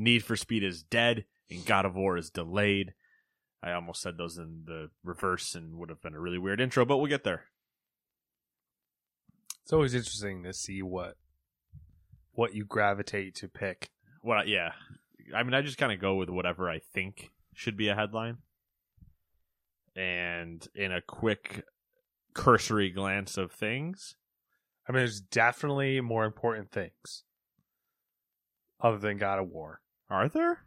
Need for Speed is dead and God of War is delayed. I almost said those in the reverse and would have been a really weird intro, but we'll get there. It's always interesting to see what what you gravitate to pick. What? I, yeah, I mean, I just kind of go with whatever I think should be a headline. And in a quick cursory glance of things, I mean, there's definitely more important things other than God of War. Are there?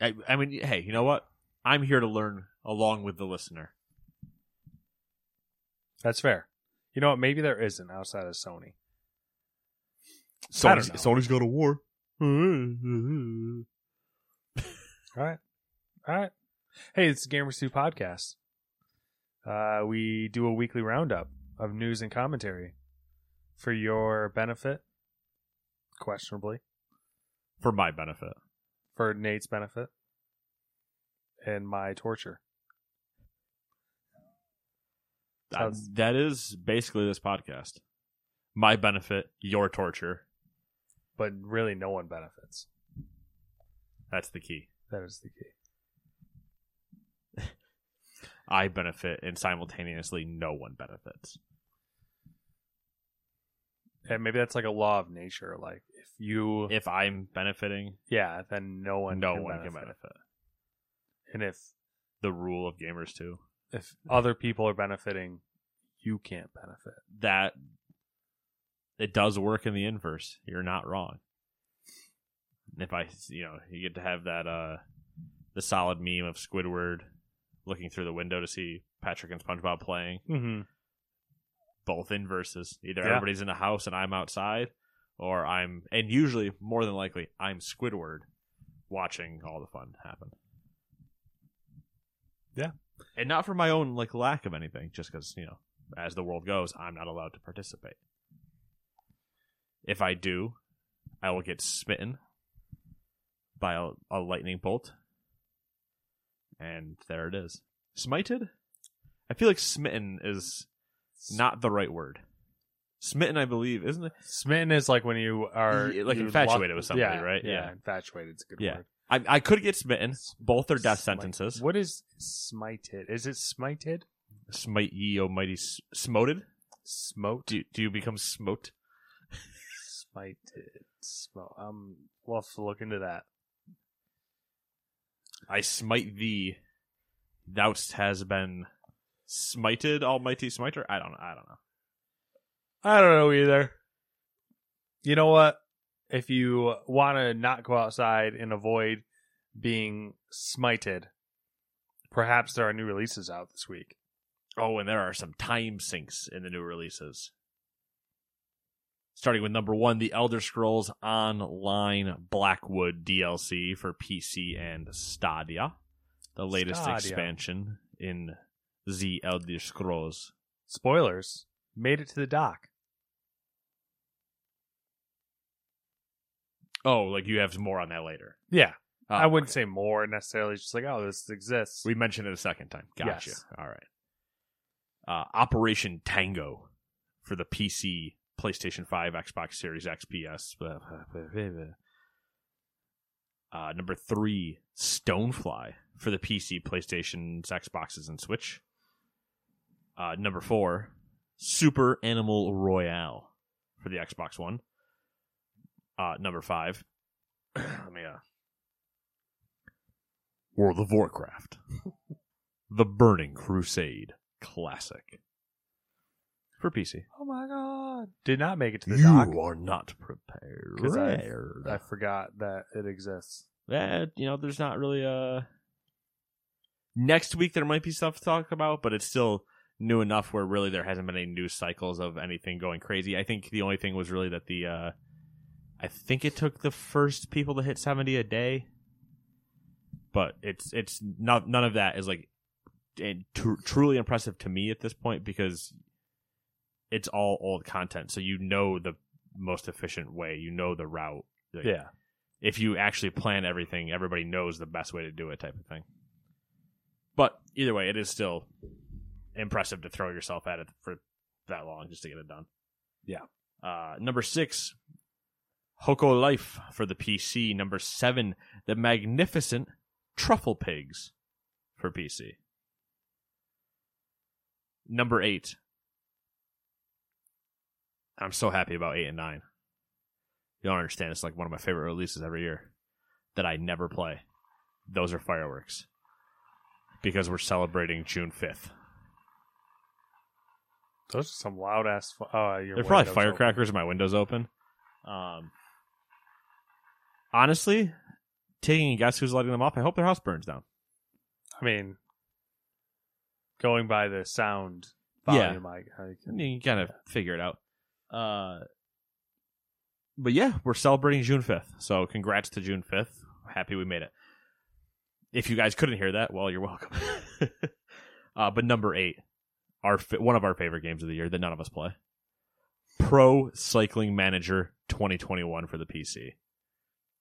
I, I mean, hey, you know what? I'm here to learn along with the listener. That's fair. You know what? Maybe there isn't outside of Sony. Sony's. Sony's got a war. All right. All right. Hey, it's the Gamers 2 podcast. Uh, we do a weekly roundup of news and commentary for your benefit, questionably, For my benefit. for Nate's benefit, and my torture. Uh, Sounds- that is basically this podcast. My benefit, your torture. But really, no one benefits. That's the key. That is the key. I benefit, and simultaneously, no one benefits. And maybe that's like a law of nature. Like, if you, If I'm benefiting, yeah, then no one, no can one benefit. can benefit. And if The rule of gamers too. if other people are benefiting, you can't benefit. That it does work in the inverse. You're not wrong. If I, you know, you get to have that uh the solid meme of Squidward looking through the window to see Patrick and SpongeBob playing. Mm-hmm. Both inverses. Either Yeah. everybody's in the house and I'm outside, or I'm, and usually more than likely, I'm Squidward watching all the fun happen. Yeah. and not for my own like lack of anything, just because you know, as the world goes, I'm not allowed to participate. If I do, I will get smitten by a, a lightning bolt, and there it is. Smited. I feel like smitten is not the right word. Smitten, I believe, isn't it? Smitten is like when you are Yeah, like you infatuated with somebody, yeah, right? Yeah, Yeah. infatuated is a good Yeah. word. I, I could get smitten. Both are death Smite- sentences. What is smited? Is it smited? Smite ye, O mighty s- smoted. Smote? Do do you become smote? Smited. Smo- um, we'll have to look into that. I smite thee. Thou has been smited, Almighty Smiter. I don't. know. I don't know. I don't know either. You know what? If you want to not go outside and avoid being smited, perhaps there are new releases out this week. Oh, and there are some time sinks in the new releases. Starting with number one, The Elder Scrolls Online Blackwood DLC for PC and Stadia, the latest Stadia. expansion in The Elder Scrolls. Spoilers made it to the dock. Oh, like you have more on that later. Yeah, Oh, I wouldn't okay. say more necessarily. Just like, oh, this exists. We mentioned it a second time. Gotcha. Yes. All right. Uh, Operation Tango for the PC, PlayStation 5, Xbox Series X, PS. Uh, number three, Stonefly for the PC, PlayStations, Xboxes, and Switch. Uh, number four, Super Animal Royale for the Xbox One. Uh, number five, let me uh, World of Warcraft, The Burning Crusade Classic for PC. Oh my god! Did not make it to the dock. You are not prepared. I, I forgot that it exists. yeah, you know, there's not really a. Next week there might be stuff to talk about, but it's still new enough where really there hasn't been any news cycles of anything going crazy. I think the only thing was really that the, uh I think it took the first people to hit seventy a day, but it's it's not none of that is like and tr- truly impressive to me at this point because it's all old content, so you know the most efficient way, you know the route. Like, Yeah. if you actually plan everything, everybody knows the best way to do it, type of thing. But either way, it is still impressive to throw yourself at it for that long just to get it done. Yeah. Uh, number six, Hoko Life for the PC. Number seven, the magnificent Truffle Pigs for PC. Number eight. I'm so happy about eight and nine. You don't understand. It's like one of my favorite releases every year that I never play. Those are fireworks because we're celebrating June 5th. Those are some loud ass. Fu- oh, your They're probably window's firecrackers. My window's open. Um, honestly, taking a guess who's lighting them off. I hope their house burns down. open. I mean, going by the sound Yeah. volume, I, I can, You can kind of figure it out. Uh, but yeah, we're celebrating June 5th. So congrats to June 5th. Happy we made it. If you guys couldn't hear that, well, you're welcome. uh, but number eight, our one of our favorite games of the year that none of us play, Pro Cycling Manager 2021 for the PC,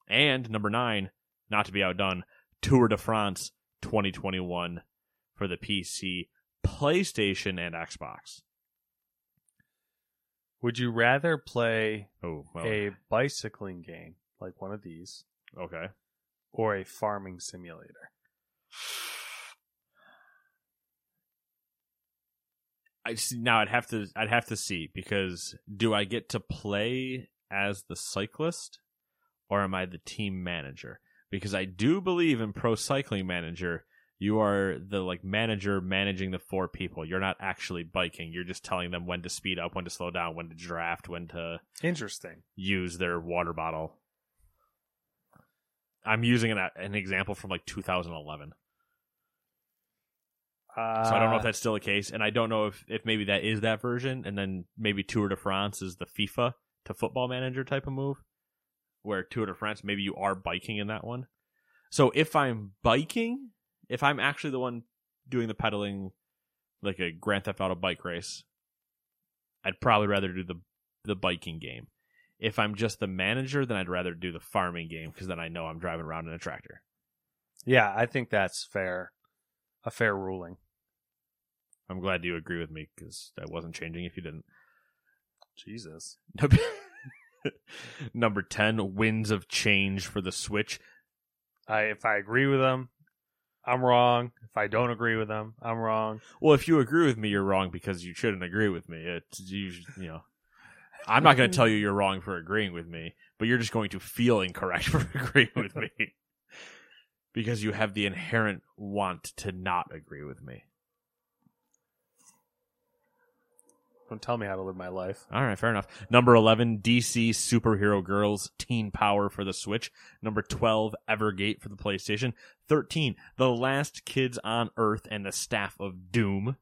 and number nine, not to be outdone, Tour de France 2021 for the PC, PlayStation, and Xbox. Would you rather play Oh, well, a bicycling game like one of these okay. or a farming simulator? I see, now I'd have to I'd have to see because do I get to play as the cyclist or am I the team manager? Because I do believe in pro cycling manager, you are the like manager managing the four people. You're not actually biking. You're just telling them when to speed up, when to slow down, when to draft, when to Interesting. use their water bottle. I'm using an, an example from like 2011. Uh, So I don't know if that's still the case, and I don't know if, if maybe that is that version, and then maybe Tour de France is the FIFA to football manager type of move, where Tour de France maybe you are biking in that one. So if I'm biking, if I'm actually the one doing the pedaling, like a Grand Theft Auto bike race, I'd probably rather do the the biking game. If I'm just the manager, then I'd rather do the farming game because then I know I'm driving around in a tractor. Yeah, I think that's fair. A fair ruling. I'm glad you agree with me because I wasn't changing if you didn't. Jesus. Number 10, Winds of Change for the Switch. I if I agree with them, I'm wrong. If I don't agree with them, I'm wrong. Well, if you agree with me, you're wrong because you shouldn't agree with me. It's you, you know. I'm not going to tell you you're wrong for agreeing with me, but you're just going to feel incorrect for agreeing with me because you have the inherent want to not agree with me. Don't tell me how to live my life. All right, fair enough. Number 11, DC Superhero Girls Teen Power for the Switch. Number 12, Evergate for the PlayStation. 13, The Last Kids on Earth and the Staff of Doom.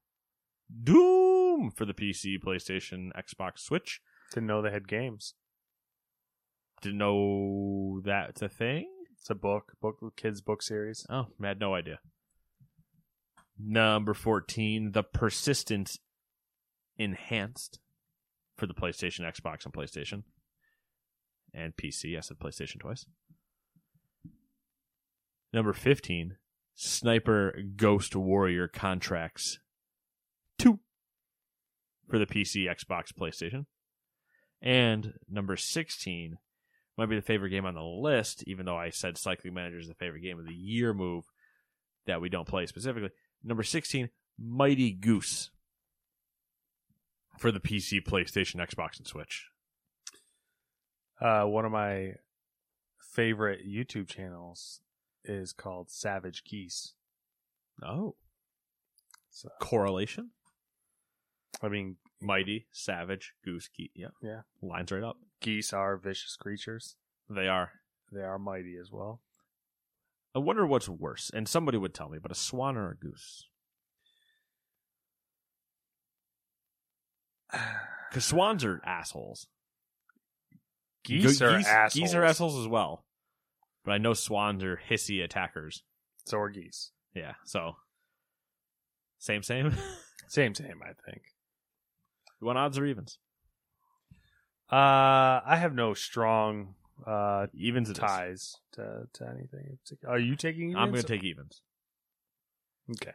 Doom for the PC, PlayStation, Xbox, Switch. Didn't know they had games. Didn't know that's a thing. It's a book, book kids book series. Oh, I had no idea. Number 14, The Persistence Enhanced for the PlayStation, Xbox, and PlayStation. And PC. I said PlayStation twice. Number 15, Sniper Ghost Warrior Contracts 2 for the PC, Xbox, PlayStation. And number 16 might be the favorite game on the list, even though I said Cycling Manager is the favorite game of the year move that we don't play specifically. Number 16, Mighty Goose for the PC, PlayStation, Xbox, and Switch. Uh, one of my favorite YouTube channels is called Savage Geese. Oh, So, correlation. I mean, Mighty, savage, goose, geese. Yeah, Yeah. Lines right up. geese are vicious creatures. They are. They are mighty as well. I wonder what's worse, and somebody would tell me, but a swan or a goose? Because swans are assholes. Geese Go- are geese, assholes. Geese are assholes as well. But I know swans are hissy attackers. So are geese. Yeah, so same, same. Same, same. I think. you want odds or evens? Uh, I have no strong uh Evens ties to to anything. in particular. Are you taking? I'm going evens? to take evens. Okay.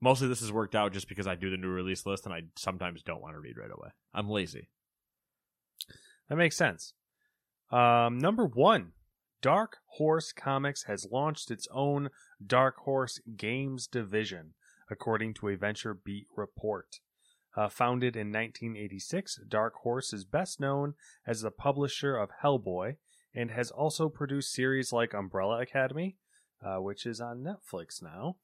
Mostly this has worked out just because I do the new release list and I sometimes don't want to read right away. I'm lazy. That makes sense. Um, number one, Dark Horse Comics has launched its own Dark Horse Games division, according to a Venture Beat report. Uh, founded in 1986, Dark Horse is best known as the publisher of Hellboy and has also produced series like Umbrella Academy, uh, which is on Netflix now.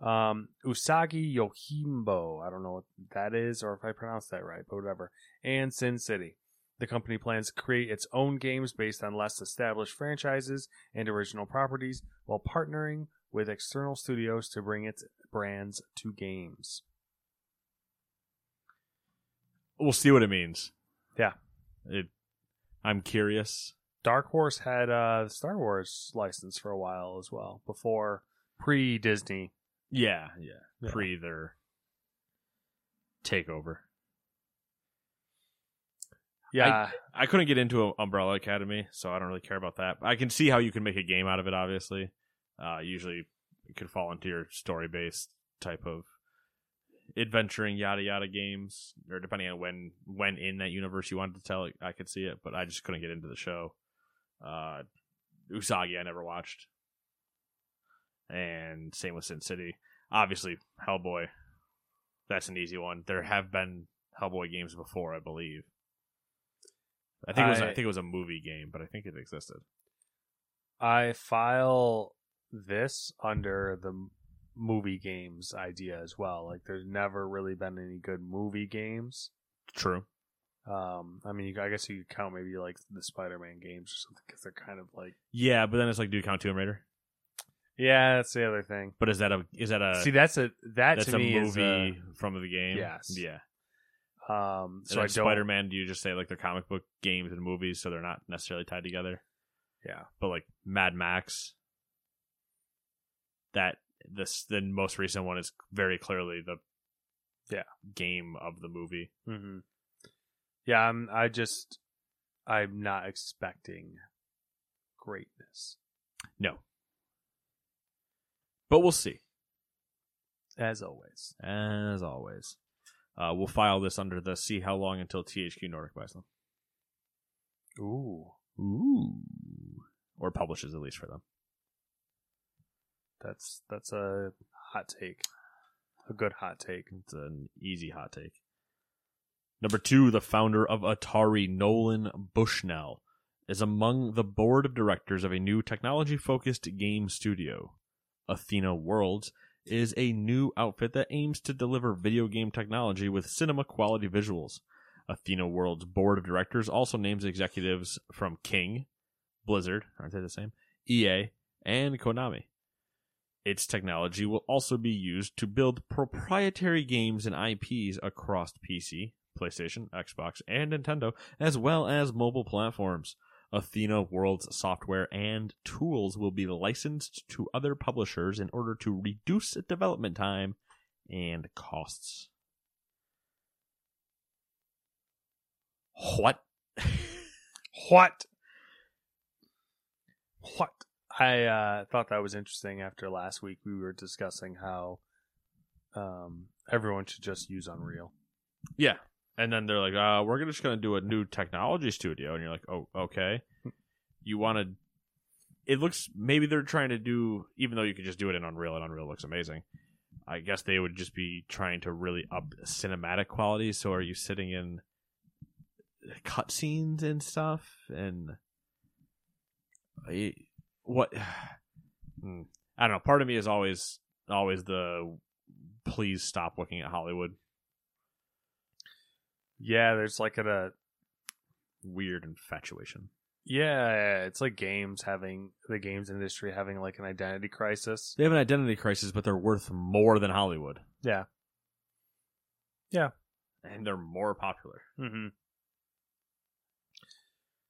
Um, Usagi Yohimbo, I don't know what that is or if I pronounced that right, but whatever. And Sin City. The company plans to create its own games based on less established franchises and original properties while partnering with external studios to bring its brands to games. We'll see what it means. Yeah. It. I'm curious. Dark Horse had a Star Wars license for a while as well, before pre Disney. Yeah, yeah. Yeah. Pre their takeover. Yeah, I couldn't get into Umbrella Academy, so I don't really care about that. I can see how you can make a game out of it. Obviously, uh, usually it could fall into your story based type of adventuring yada yada games, or depending on when when in that universe you wanted to tell it, I could see it. But I just couldn't get into the show. Uh, Usagi, I never watched, and same with Sin City. Obviously, Hellboy, that's an easy one. There have been Hellboy games before, I believe. I think it was I, I- think it was a movie game, but I think it existed. I file this under the movie games idea as well. Like, there's never really been any good movie games. True. Um, I mean, I guess you could count maybe like the Spider-Man games or something because they're kind of like. Yeah, but then it's like, do you count Tomb Raider? Yeah, that's the other thing. But is that a is that a See, that's a that that's to a me is movie from the game? Yes. Yeah. um. So I. Spider Man, do you just say like they're comic book games and movies, so they're not necessarily tied together? Yeah. But like Mad Max, that this the most recent one is very clearly the Yeah. game of the movie. hmm Yeah, I'm. I just. I'm not expecting greatness No. But we'll see. as always. As always. Uh, we'll file this under the see how long until THQ Nordic buys them. Ooh, Ooh. Or publishes at least for them. that's that's a hot take. A good hot take. It's an easy hot take. Number two, the founder of Atari, Nolan Bushnell, is among the board of directors of a new technology focused game studio. Athena Worlds is a new outfit that aims to deliver video game technology with cinema quality visuals. Athena Worlds board of directors also names executives from King, Blizzard, aren't they the same? EA, and Konami. Its technology will also be used to build proprietary games and IPs across PC, PlayStation, Xbox, and Nintendo, as well as mobile platforms. Athena World's software and tools will be licensed to other publishers in order to reduce development time and costs. What? What? What? I uh, thought that was interesting. After last week, we were discussing how um, everyone should just use Unreal. Yeah. And then they're like, uh, we're just going to do a new technology studio. And you're like, oh, okay. You want to. It looks. Maybe they're trying to do. Even though you could just do it in Unreal, and Unreal looks amazing. I guess they would just be trying to really up cinematic quality. So are you sitting in cutscenes and stuff? And I- what Hmm. I don't know. Part of me is always always the please stop looking at Hollywood. Yeah, there's like a Weird infatuation. yeah, it's like games having the games industry having like an identity crisis. They have an identity crisis, but they're worth more than Hollywood, Yeah. Yeah. And they're more popular. Mm-hmm.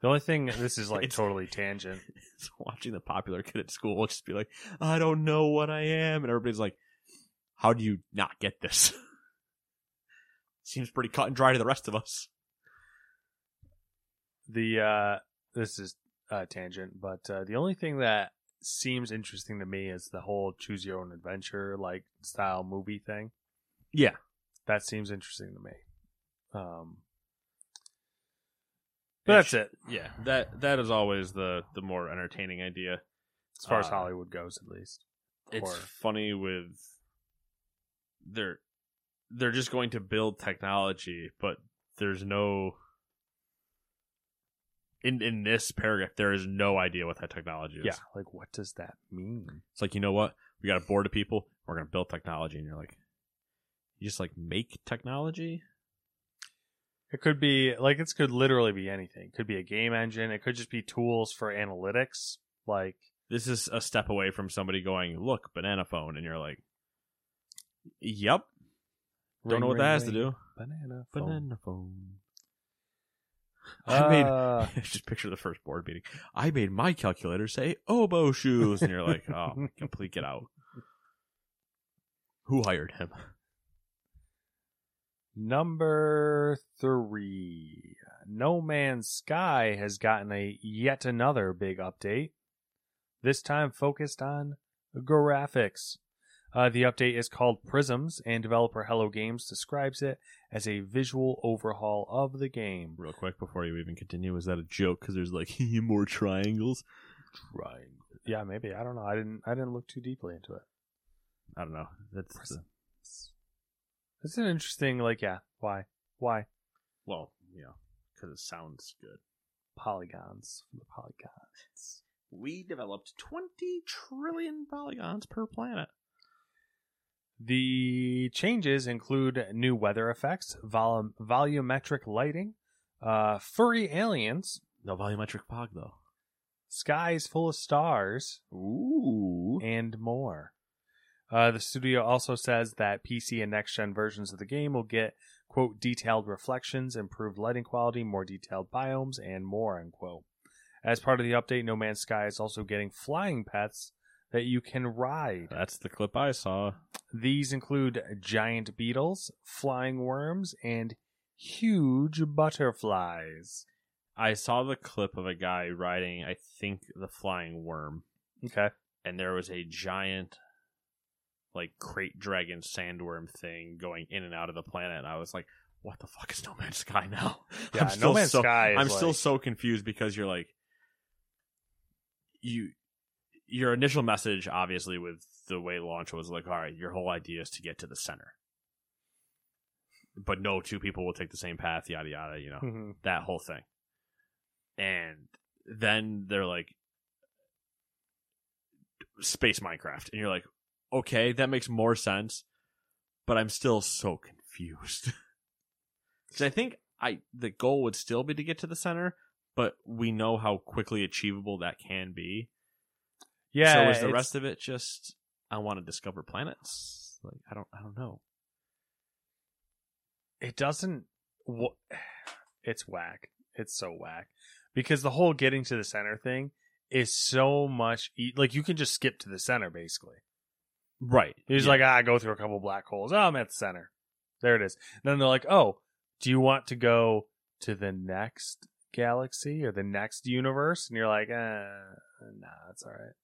The only thing this is like totally tangent. It's watching the popular kid at school just be like, "I don't know what I am," and everybody's like, "How do you not get this?" Seems pretty cut and dry to the rest of us. The uh this is uh tangent, but uh the only thing that seems interesting to me is the whole choose your own adventure like style movie thing. Yeah, That seems interesting to me. Um but that's it Yeah, that that is always the the more entertaining idea. as far as Uh, Hollywood goes at least. It's Or- funny with they're they're just going to build technology, but there's no in in this paragraph there is no idea what that technology is. Yeah, like what does that mean? It's like, you know what? We got a board of people. We're going to build technology. And you're like, you just like make technology? It could be like it could literally be anything. It could be a game engine. It could just be tools for analytics. Like This is a step away from somebody going, look, banana phone. And you're like, yep. Don't ring, know what that ring, has to do. Banana phone. Banana phone. I made, Uh, just picture the first board meeting. I made my calculator say oboe shoes. And you're like, oh, complete get out. Who hired him? Number three. No Man's Sky has gotten a yet another big update. This time focused on graphics. Uh, the update is called Prisms, and developer Hello Games describes it as a visual overhaul of the game. Real quick before you even continue, was that a joke? Because there's like more triangles. Triangle. Yeah, maybe. I don't know. I didn't. I didn't look too deeply into it. I don't know. That's the, Prisms. It's an interesting. Like, yeah. Why? Why? well, yeah, because it sounds good. Polygons. The polygons. We developed 20 trillion polygons per planet. The changes include new weather effects, vol- volumetric lighting, uh, furry aliens, No volumetric fog, though. skies full of stars, Ooh. and more. Uh, the studio also says that PC and next gen versions of the game will get, quote, detailed reflections, improved lighting quality, more detailed biomes, and more, unquote. As part of the update, No Man's Sky is also getting flying pets that you can ride. That's the clip I saw. These include giant beetles, flying worms, and huge butterflies. I saw the clip of a guy riding, I think, the flying worm, Okay. and there was a giant, like, crate dragon sandworm thing going in and out of the planet. And I was like, what the fuck is No Man's Sky now? Yeah, No Man's so, Sky I'm still so confused because you're like, you, your initial message, obviously, with the way launch was like, all right, your whole idea is to get to the center. But no two people will take the same path, yada yada, you know Mhm. that whole thing. And then they're like space Minecraft and you're like, "Okay, that makes more sense." But I'm still so confused. Cuz I think I the goal would still be to get to the center, but we know how quickly achievable that can be. Yeah. so is the rest of it just I want to discover planets? Like I don't I don't know. it doesn't wh- it's whack it's so whack because the whole getting to the center thing is so much e- like you can just skip to the center basically Right. you're Yeah. like ah, I go through a couple black holes oh i'm at the center there it is And then they're like oh do you want to go to the next galaxy or the next universe and you're like uh nah that's all right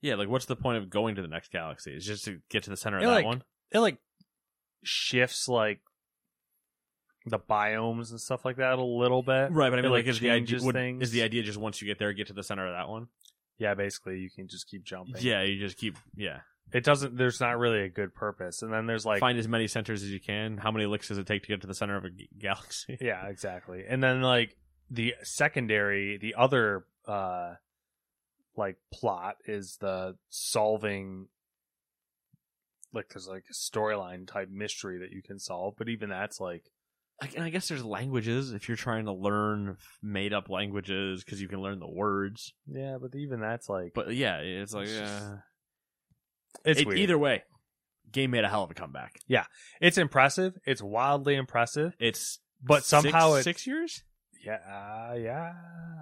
Yeah, like what's the point of going to the next galaxy? Is just to get to the center of that like- one? it like shifts like the biomes and stuff like that a little bit Right, but I It, mean, like, like, is the idea would, is the idea just once you get there, get to the center of that one? Yeah, basically you can just keep jumping. Yeah, you just keep yeah. It doesn't there's not really a good purpose. And then there's like Find as many centers as you can. How many licks does it take to get to the center of a g- galaxy? Yeah, exactly. And then like the secondary the other uh like plot is the solving like there's like a storyline type mystery that you can solve, but even that's like and I guess there's languages if you're trying to learn made up languages because you can learn the words. yeah, but even that's like But yeah, it's like It's uh, it's it- either way, game made a hell of a comeback. Yeah, it's impressive. It's wildly impressive, It's but somehow six, it six years, yeah, uh, yeah,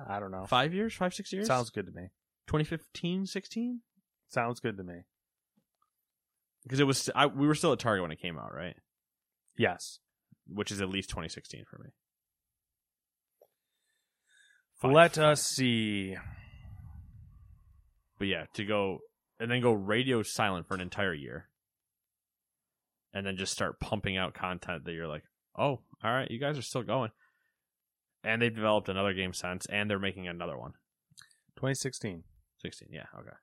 I don't know. five years, five six years. Sounds good to me. 2015, 16? Sounds good to me. Because it was I, we were still at Target when it came out, right? Yes. Which is at least 2016 for me. Fine, Let fine. us see. But yeah, to go and then go radio silent for an entire year, and then just start pumping out content that you're like, oh, all right, you guys are still going. And they've developed another game since, and they're making another one. 2016. 16, yeah, okay.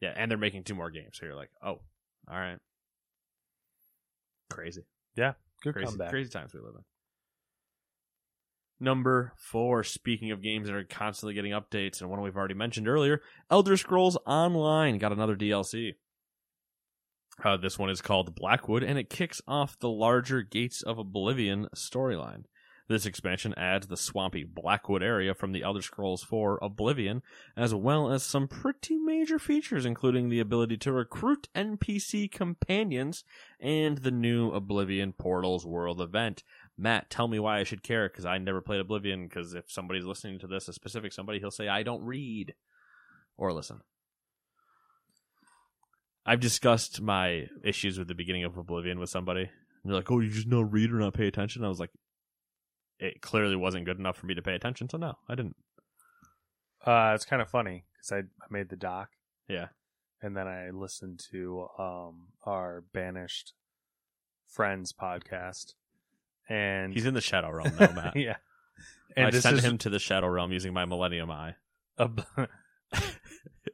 Yeah, and they're making two more games, so you're like, oh, all right. Crazy. Yeah, good crazy, comeback. crazy times we live in. Number four, speaking of games that are constantly getting updates, and one we've already mentioned earlier, Elder Scrolls Online got another DLC. Uh, this one is called Blackwood, and it kicks off the larger Gates of Oblivion storyline. This expansion adds the swampy Blackwood area from the Elder Scrolls 4 Oblivion, as well as some pretty major features, including the ability to recruit NPC companions and the new Oblivion Portals World event. Matt, tell me why I should care, because I never played Oblivion, because if somebody's listening to this, a specific somebody, he'll say, I don't read or listen. I've discussed my issues with the beginning of Oblivion with somebody. And they're like, oh, you just not read or not pay attention? I was like, it clearly wasn't good enough for me to pay attention, so no, I didn't. Uh, it's kind of funny because I, I made the doc Yeah. and then I listened to um our banished friends podcast, and He's in the Shadow Realm now, Matt. yeah, and I sent is him to the Shadow Realm using my Millennium Eye. Ob-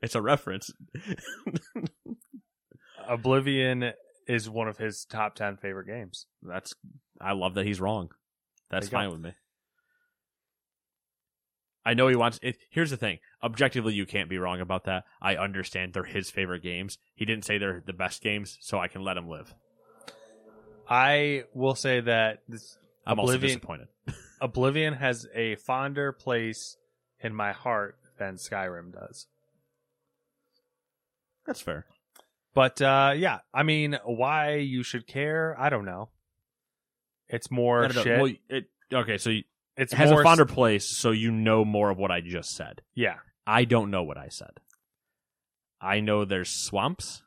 It's a reference. Oblivion is one of his top ten favorite games. That's I love that he's wrong. That's fine go. with me. I know he wants it. Here's the thing. Objectively, you can't be wrong about that. I understand they're his favorite games. He didn't say they're the best games, so I can let him live. I will say that this I'm also Oblivion- disappointed. Oblivion has a fonder place in my heart than Skyrim does. That's fair. But uh, yeah, I mean, why you should care? I don't know. It's more shit. Well, it, okay, so you- it's it has more a fonder place, so you know more of what I just said. Yeah, I don't know what I said. I know there's swamps.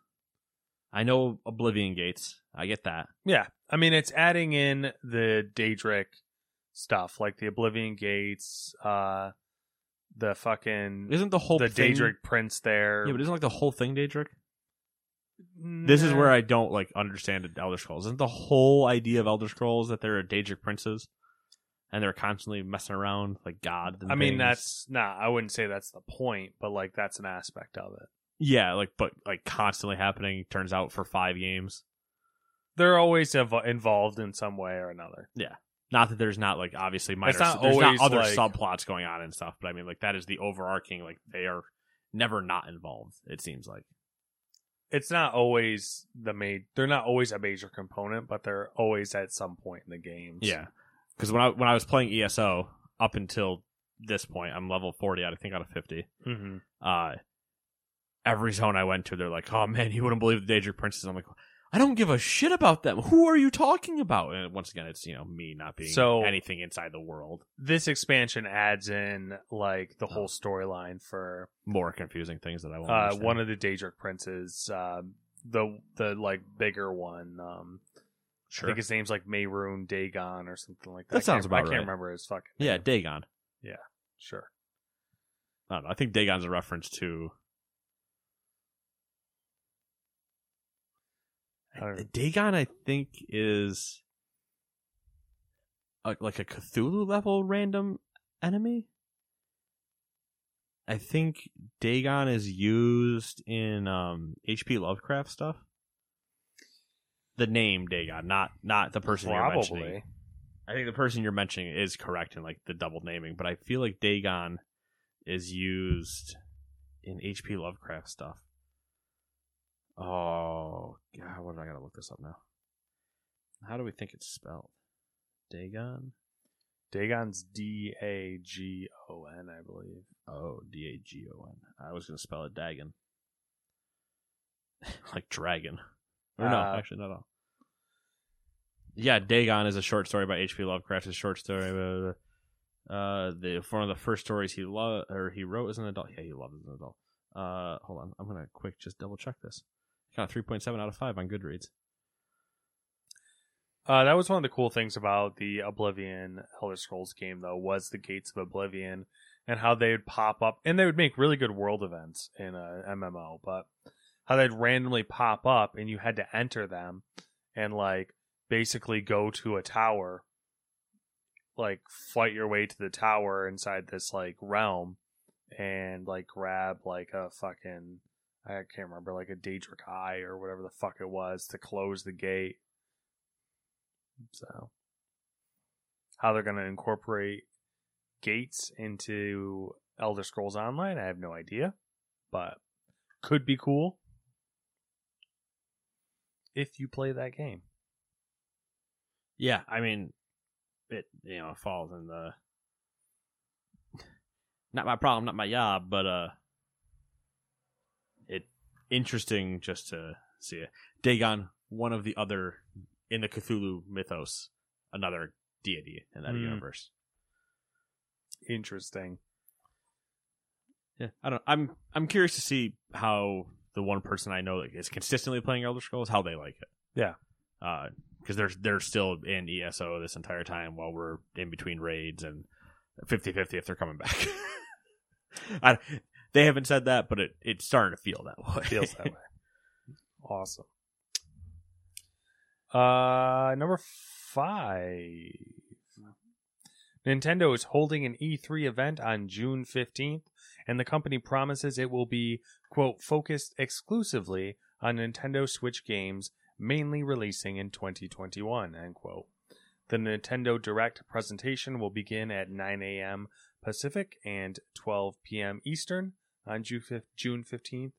I know Oblivion Gates. I get that. yeah. I mean, it's adding in the Daedric stuff, like the Oblivion Gates, uh, the fucking Isn't the whole the thing, Daedric Prince there. Yeah, but isn't like the whole thing Daedric? This is where I don't like understand Elder Scrolls. Isn't the whole idea of Elder Scrolls that there are Daedric princes and they're constantly messing around like God? and I mean, things? that's nah. I wouldn't say that's the point, but like that's an aspect of it. yeah, like but like constantly happening. Turns out for five games. They're always ev- involved in some way or another. Yeah, not that there's not like obviously minor. It's not there's always, not other like- subplots going on and stuff, but I mean like that is the overarching. Like they are never not involved. It seems like. It's not always the main. They're not always a major component, but they're always at some point in the games. Yeah, because when I when I was playing ESO up until this point, I'm level forty out. I think out of fifty. hmm Uh, every zone I went to, they're like, "Oh man, you wouldn't believe the Daedric princes." I'm like, I don't give a shit about them. Who are you talking about? And once again, it's you know me not being So- anything inside the world. This expansion adds in like the Oh. whole storyline for More confusing things that I won't. uh, one of the Daedric princes, um, the the like bigger one. Um, I think his name's like Mayroon Dagon or something like that. That sounds about I can't right. remember his fucking. yeah, Dagon. Yeah, sure. I don't know. I think Dagon's a reference to. I. Dagon, I think, is a, like a Cthulhu level random enemy. I think Dagon is used in um, H.P. Lovecraft stuff. The name Dagon, not not the person you're mentioning. I think the person you're mentioning is correct in like the double naming, but I feel like Dagon is used in HP Lovecraft stuff. Oh god, what did I gotta look this up now? How do we think it's spelled? Dagon? Dagon's D A G O N, I believe. Oh, D A G O N. I was gonna spell it Dagon. like dragon. Or no, Uh, actually not at all. Yeah, Dagon is a short story by H.P. Lovecraft. It's a short story. Blah, blah, blah. Uh, the one of the first stories he loved or he wrote as an adult. Yeah, he loved as an adult. Uh, hold on, I'm gonna quick just double check this. Got a three point seven out of five on Goodreads. Uh, that was one of the cool things about the Oblivion Elder Scrolls game, though, was the Gates of Oblivion and how they would pop up, and they would make really good world events in a MMO, but how they'd randomly pop up and you had to enter them and like basically go to a tower, like fight your way to the tower inside this like realm, and like grab like a fucking I can't remember like a Daedric Eye or whatever the fuck it was to close the gate. So, how they're going to incorporate gates into Elder Scrolls Online, I have no idea, but could be cool if you play that game. Yeah, I mean, it you know falls in the not my problem, not my job, but uh, interesting just to see it. Dagon, one of the other in the Cthulhu mythos, another deity in that Hmm. universe. Interesting. Yeah, I don't. I'm I'm curious to see how the one person I know that is consistently playing Elder Scrolls how they like it. Yeah. because they're they're still in ESO this entire time while we're in between raids and 50-50 if they're coming back. I, they haven't said that, but it it's starting to feel that way. Feels that way. Awesome. Uh, number five. Nintendo is holding an E3 event on June 15th, and the company promises it will be, quote, focused exclusively on Nintendo Switch games, mainly releasing in 2021, end quote. The Nintendo Direct presentation will begin at 9 a.m. Pacific and 12 p.m. Eastern on June 15th,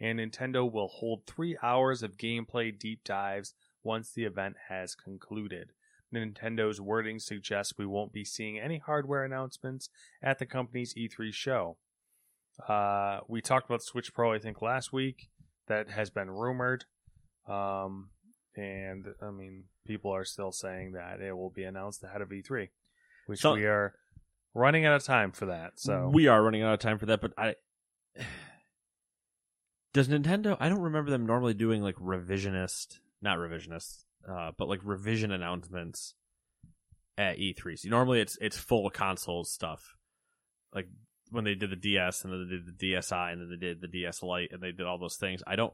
and Nintendo will hold three hours of gameplay deep dives once the event has concluded. Nintendo's wording suggests we won't be seeing any hardware announcements at the company's E3 show. Uh, we talked about Switch Pro, I think, last week. That has been rumored. Um, and, I mean, people are still saying that it will be announced ahead of E3, which So- we are running out of time for that. So, we are running out of time for that. But I does Nintendo? I don't remember them normally doing like revisionist, not revisionist, uh, but like revision announcements at E3. So normally it's it's full console stuff, like when they did the DS and then they did the DSi and then they did the DS Lite and they did all those things. I don't.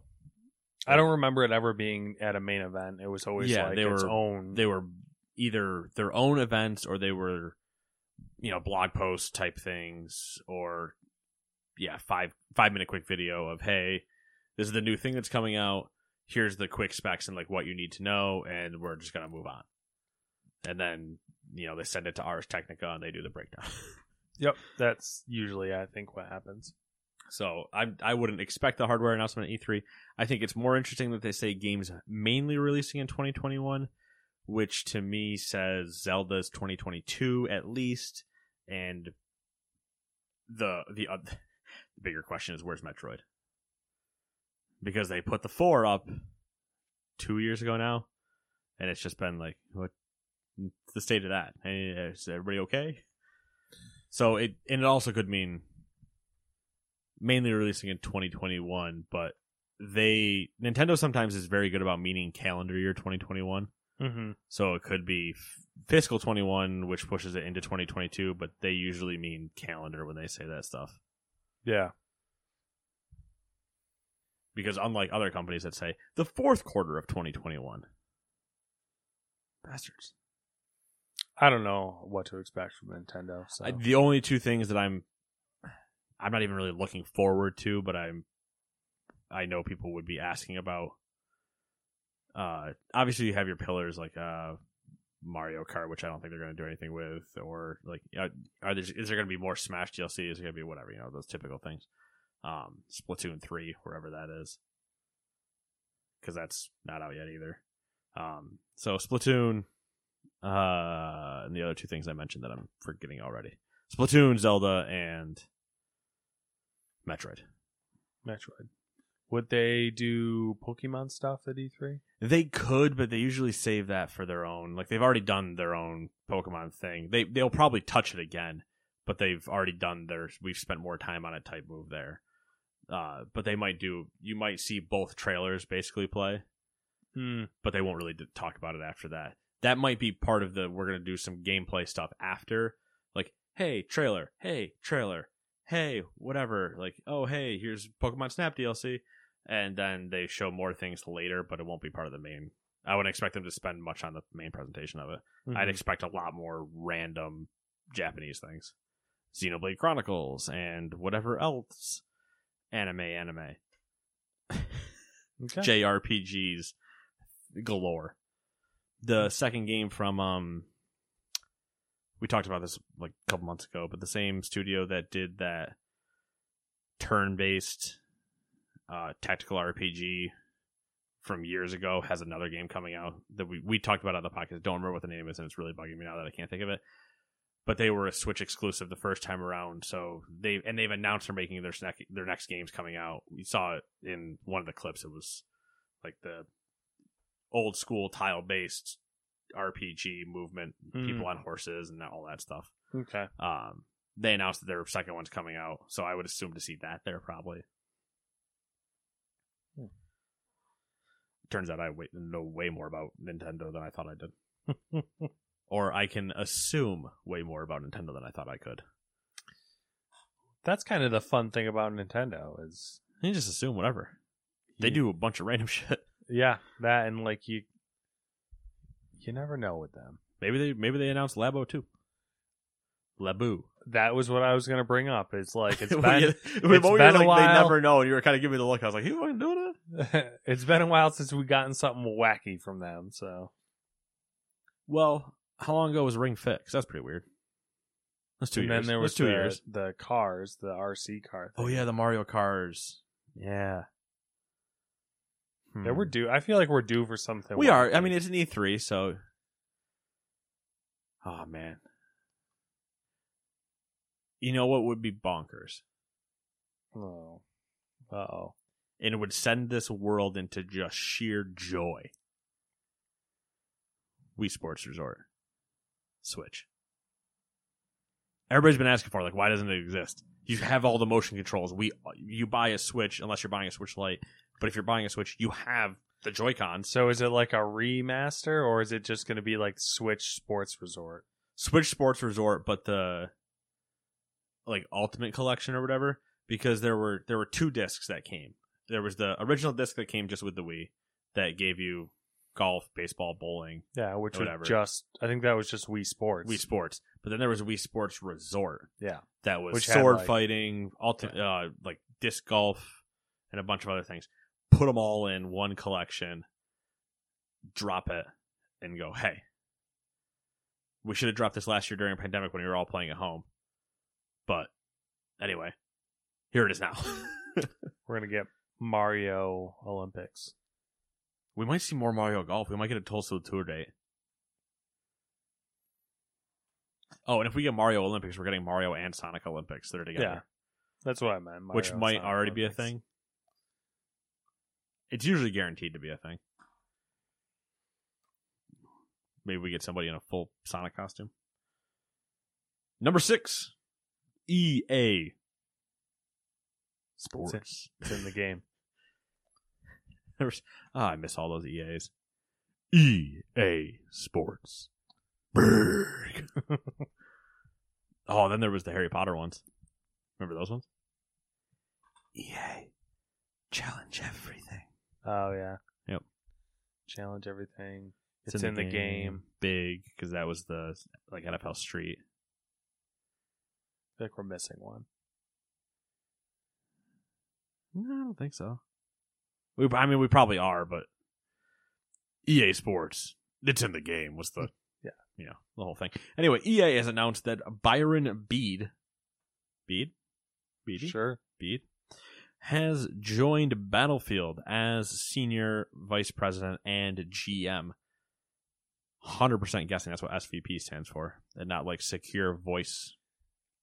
I don't remember it ever being at a main event. It was always Yeah, like they its were- own. They were either their own events or they were, you know, blog post type things or yeah, five five minute quick video of hey, this is the new thing that's coming out. Here's the quick specs and like what you need to know, and we're just gonna move on. And then you know they send it to Ars Technica and they do the breakdown. Yep, that's usually I think what happens. So I I wouldn't expect the hardware announcement at E3. I think it's more interesting that they say games mainly releasing in 2021, which to me says Zelda's 2022 at least, and the the, uh, the bigger question is where's Metroid? Because they put the four up two years ago now, and it's just been like what the state of that? Hey, Is everybody okay? So it and it also could mean mainly releasing in 2021, but they Nintendo sometimes is very good about meaning calendar year 2021. Mm-hmm. So it could be f- fiscal 21, which pushes it into 2022, but they usually mean calendar when they say that stuff. Yeah, Because unlike other companies that say the fourth quarter of 2021, bastards. I don't know what to expect from Nintendo. So I, the only two things that I'm I'm not even really looking forward to, but I'm I know people would be asking about. Uh, obviously you have your pillars like uh, Mario Kart, which I don't think they're going to do anything with, or like, are, are there, is there going to be more Smash DLC? Is going to be whatever you know those typical things? Um, Splatoon three, wherever that is, because that's not out yet either. Um, so Splatoon, uh, and the other two things I mentioned that I'm forgetting already: Splatoon, Zelda, and Metroid. Metroid. Would they do Pokemon stuff at E E3? They could, but they usually save that for their own. Like they've already done their own Pokemon thing. They they'll probably touch it again, but they've already done their. We've spent more time on it type move there. Uh, but they might do. You might see both trailers basically play, Hmm. but they won't really talk about it after that. That might be part of the. We're gonna do some gameplay stuff after. Like, hey, trailer. Hey, trailer. Hey, whatever. Like, oh, hey, here's Pokemon Snap DLC and then they show more things later, but it won't be part of the main. I wouldn't expect them to spend much on the main presentation of it. I'd Mhm. expect a lot more random Japanese things, Xenoblade Chronicles and whatever else, anime, anime, Okay. JRPGs galore. The second game from um, we talked about this like a couple months ago, but the same studio that did that turn-based uh, tactical RPG from years ago has another game coming out that we, we talked about on the podcast. Don't remember what the name is, and it's really bugging me now that I can't think of it. But they were a Switch exclusive the first time around, so they and they've announced they're making their snack, their next games coming out. We saw it in one of the clips. It was like the old school tile based RPG movement, Mm. people on horses and all that stuff. Okay. Um, they announced that their second one's coming out, so I would assume to see that there probably. Turns out I know way more about Nintendo than I thought I did, or I can assume way more about Nintendo than I thought I could. That's kind of the fun thing about Nintendo is You just assume whatever. They you- do a bunch of random shit. Yeah, that and like you you never know with them. Maybe they maybe they announced Labo too. Labu. That was what I was going to bring up. It's like it's been it's you were a while. They never know, and you were kind of giving me the look. I was like, "You fucking doing it?" it's been a while since we've gotten something wacky from them. So Well, how long ago was Ring Fit? 'Cause that's pretty weird. That's two and years. then there That's was two the, years. the cars, the RC car. Oh yeah, the Mario Cars. Yeah. yeah, we're Hmm. due. I feel like we're due for something. We are. I mean, it's an E3, so. Oh man. You know what would be bonkers, oh, uh oh, and it would send this world into just sheer joy. Wii Sports Resort, Switch. Everybody's been asking for it, like, why doesn't it exist? You have all the motion controls. We, you buy a Switch unless you're buying a Switch Lite, but if you're buying a Switch, you have the Joy Cons. so is it like a remaster or is it just going to be like Switch Sports Resort? Switch Sports Resort, but the like Ultimate Collection or whatever, because there were there were two discs that came. There was the original disc that came just with the Wii that gave you golf, baseball, bowling, Yeah, which was just I think that was just Wii Sports. Wii Sports. But then there was Wii Sports Resort Yeah. that was Which sword like- fighting, ulti- uh, like disc golf, and a bunch of other things. Put them all in one collection, drop it, and go, hey, we should have dropped this last year during a pandemic when we were all playing at home. But anyway, here it is now. We're gonna get Mario Olympics. we might see more Mario Golf. We might get a Tulsa tour date. Oh, and if we get Mario Olympics, we're getting Mario and Sonic Olympics that are together. Yeah, that's what I meant. which might Sonic already be a thing. It's usually guaranteed to be a thing. Maybe we get somebody in a full Sonic costume. Number six, EA Sports. It's in the game. There's, ah, I miss all those EAs. EA Sports. Berg. oh, then there was the Harry Potter ones. Remember those ones? EA. Challenge everything. Oh yeah. Yep. Challenge everything. It's, in, the, game. Big, because that was the like NFL Street. I like we're missing one. No, I don't think so. We, I mean, we probably are, but EA Sports. It's in the game. Was the hmm. Yeah. you know the whole thing. Anyway, EA has announced that Byron Beede, Beede, Beede, Sure. Beede, has joined Battlefield as senior vice president and GM. Hundred percent guessing that's what SVP stands for, and not like secure voice.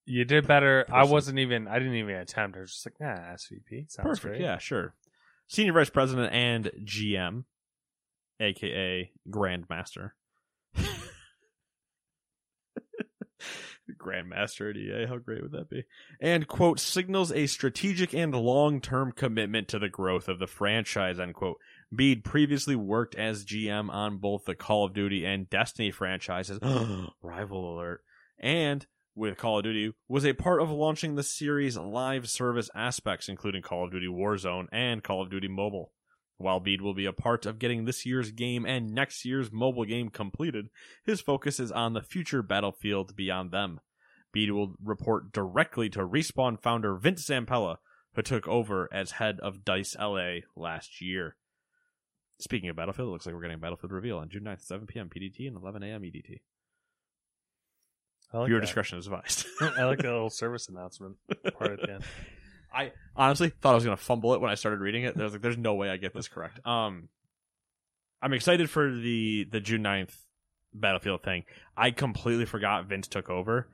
You did better. I wasn't even. I didn't even attempt. I was just like, nah, SVP sounds Perfect. great. Yeah, sure. Senior vice president and GM, aka Grandmaster. Grandmaster at EA, how great would that be? And quote signals a strategic and long-term commitment to the growth of the franchise. Unquote. Beede previously worked as GM on both the Call of Duty and Destiny franchises. Rival alert. And with Call of Duty was a part of launching the series' live service aspects, including Call of Duty Warzone and Call of Duty Mobile. While Beede will be a part of getting this year's game and next year's mobile game completed, his focus is on the future Battlefield beyond them. Beede will report directly to Respawn founder Vince Zampella, who took over as head of DICE LA last year. Speaking of Battlefield, it looks like we're getting a Battlefield reveal on June 9th, 7 p.m. PDT and 11 a.m. EDT. Like Viewer that. discretion is advised. I like that little service announcement part at the end. I honestly thought I was gonna fumble it when I started reading it. I was like, "There's no way I get this correct." Um, I'm excited for the the June 9th Battlefield thing. I completely forgot Vince took over,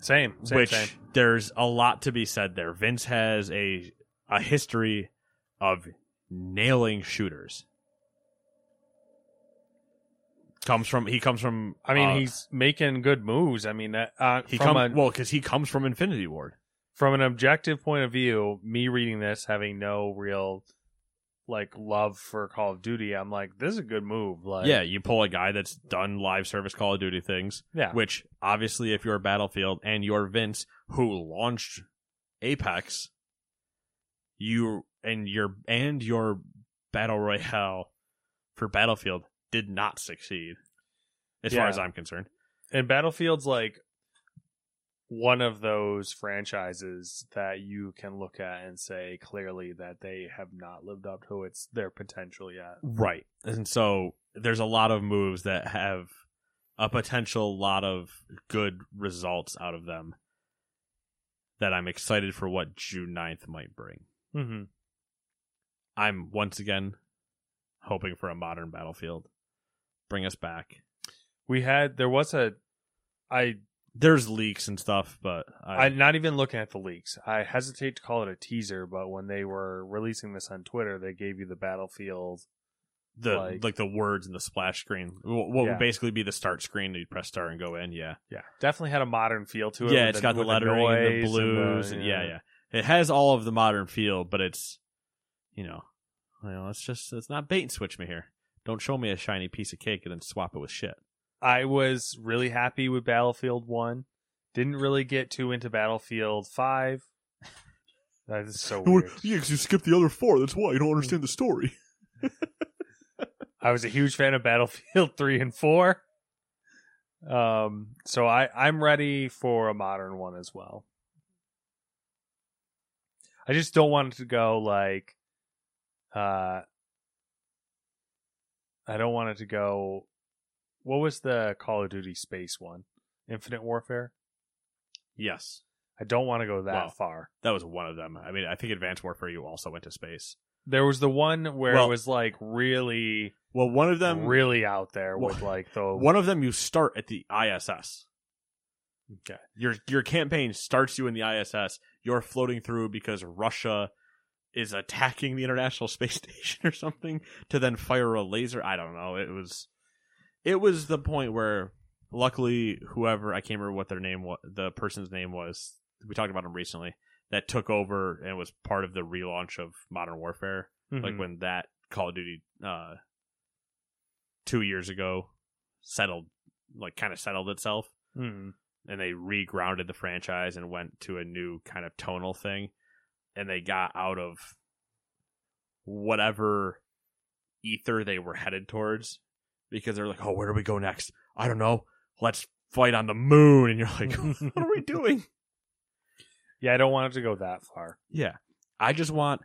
Same, same, which same. there's a lot to be said there. Vince has a a history of nailing shooters. Comes from he comes from. I mean, uh, he's making good moves. I mean, that, uh, he from come a, well because he comes from Infinity Ward. from an objective point of view, me reading this, having no real like love for Call of Duty, I'm like, this is a good move. Like, yeah, you pull a guy that's done live service Call of Duty things. yeah, Which obviously, if you're Battlefield and you're Vince, who launched Apex, you and your and your battle royale for Battlefield did not succeed, as far as I'm concerned. and Battlefield's like one of those franchises that you can look at and say clearly that they have not lived up to its their potential yet. Right, and so there's a lot of moves that have a potential lot of good results out of them. That I'm excited for what June 9th might bring. Mm-hmm. I'm once again hoping for a modern battlefield. Bring us back. We had there was a I There's leaks and stuff, but I, I'm not even looking at the leaks. I hesitate to call it a teaser, but when they were releasing this on Twitter, they gave you the battlefield. the like, like- the words and the splash screen. What Yeah. would basically be the start screen? You press start and go in. Yeah, Yeah, definitely had a modern feel to it. yeah. It's got the lettering and the blues, and, yeah, yeah. It has all of the modern feel, but it's you know, you know, it's just it's not bait and switch me here. Don't show me a shiny piece of cake and then swap it with shit. I was really happy with Battlefield One. Didn't really get too into Battlefield Five. That is so weird. Yeah, because you skipped the other four. That's why you don't understand the story. I was a huge fan of Battlefield Three and Four. Um, so I I'm ready for a modern one as well. I just don't want it to go like, uh, I don't want it to go. What was the Call of Duty space one? Infinite Warfare. Yes. I don't want to go that Wow. far. That was one of them. I mean, I think Advanced Warfare you also went to space. There was the one where Well- it was like really, Well, one of them, really out there well, with like the one of them, you start at the ISS. Okay. Your your campaign starts you in the ISS. You're floating through because Russia is attacking the International Space Station or something to then fire a laser. I don't know. It was it was the point where luckily whoever I can't remember what their name was, the person's name was. We talked about him recently. That took over and was part of the relaunch of Modern Warfare. like Mhm. when that Call of Duty uh two years ago settled like kind of settled itself Mhm. and they regrounded the franchise and went to a new kind of tonal thing and they got out of whatever ether they were headed towards because they're like oh where do we go next i don't know let's fight on the moon and you're like what are we doing Yeah, I don't want it to go that far. Yeah. I just want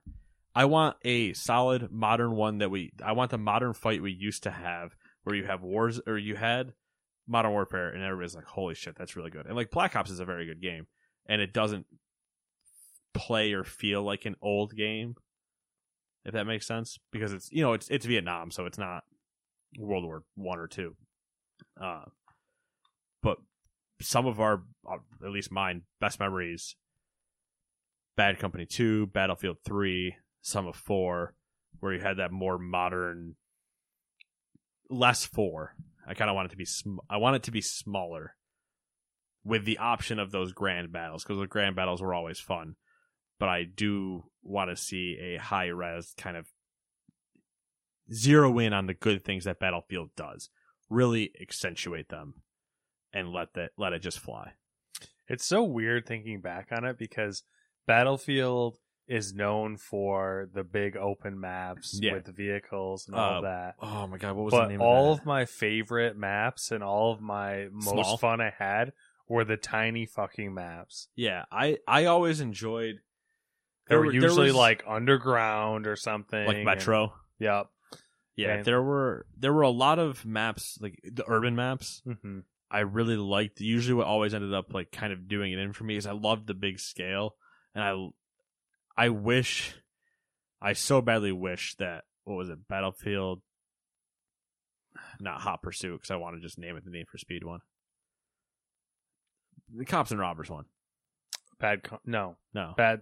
I want a solid modern one that we I want the modern fight we used to have where you have wars or you had Modern Warfare, and everybody's like, "Holy shit, that's really good." And like Black Ops is a very good game, and it doesn't play or feel like an old game, if that makes sense, because it's you know it's it's Vietnam, so it's not World War One or two. Uh, but some of our, uh, at least mine, best memories: Bad Company Two, Battlefield Three, some of Four, where you had that more modern, less four. I kind of want it to be. Sm- I want it to be smaller, with the option of those grand battles because the grand battles were always fun. But I do want to see a high res kind of zero in on the good things that Battlefield does. Really accentuate them and let that let it just fly. It's so weird thinking back on it because Battlefield is known for the big open maps Yeah. with vehicles and all Uh, that. Oh my god, what was the name? But all of of my favorite maps and all of my most Small? fun I had were the tiny fucking maps. Yeah, I I always enjoyed They were were- usually was- like underground or something. like Metro. yep. Yeah, And- there were there were a lot of maps like the urban maps. hmm I really liked. Usually, what always ended up like kind of doing it in for me is I loved the big scale, and I I wish I so badly wish that what was it Battlefield, not Hot Pursuit because I want to just name it the Need for Speed one, the Cops and Robbers one. Bad. Co- no. No, Bad.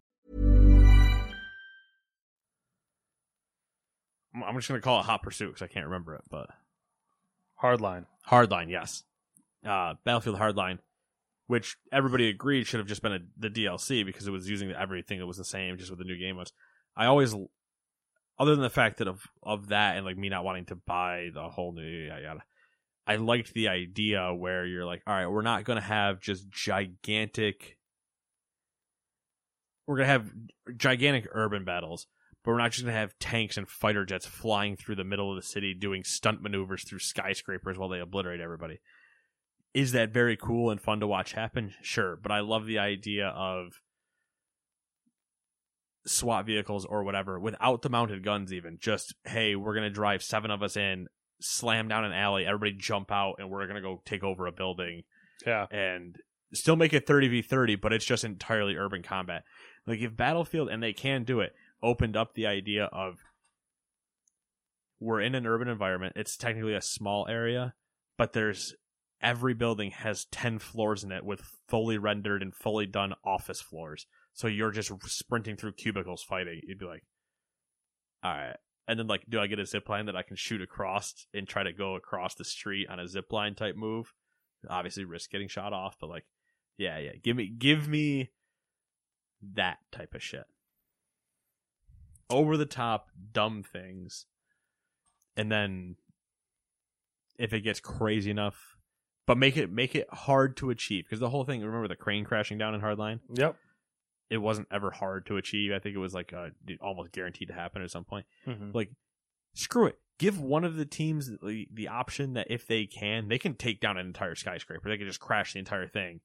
I'm- just gonna call it Hot Pursuit because I can't remember it, but Hardline. Hardline, yes. Uh, Battlefield Hardline, which everybody agreed should have just been a, the DLC because it was using everything that was the same, just with the new game was. I always, other than the fact that of of that and like me not wanting to buy the whole new yada yada, I liked the idea where you're like, all right, we're not gonna have just gigantic. We're gonna have gigantic urban battles, but we're not just gonna have tanks and fighter jets flying through the middle of the city doing stunt maneuvers through skyscrapers while they obliterate everybody. Is that very cool and fun to watch happen? Sure, but I love the idea of SWAT vehicles or whatever without the mounted guns even. Just, hey, we're gonna drive seven of us in, slam down an alley, everybody jump out, and we're gonna go take over a building Yeah. and still make it 30v30 but it's just entirely urban combat like if battlefield and they can do it opened up the idea of we're in an urban environment it's technically a small area but there's every building has 10 floors in it with fully rendered and fully done office floors. So you're just sprinting through cubicles fighting. You'd be like, all right. And then, like, do I get a zip line that I can shoot across and try to go across the street on a zip line type move? Obviously, risk getting shot off, but like, yeah, yeah. Give me, give me that type of shit. Over the top, dumb things. And then if it gets crazy enough, but make it make it hard to achieve because the whole thing. Remember the crane crashing down in Hardline? Yep. It wasn't ever hard to achieve. I think it was like uh, almost guaranteed to happen at some point. Mhm. Like, screw it. Give one of the teams the, the option that if they can, they can take down an entire skyscraper. They can just crash the entire thing.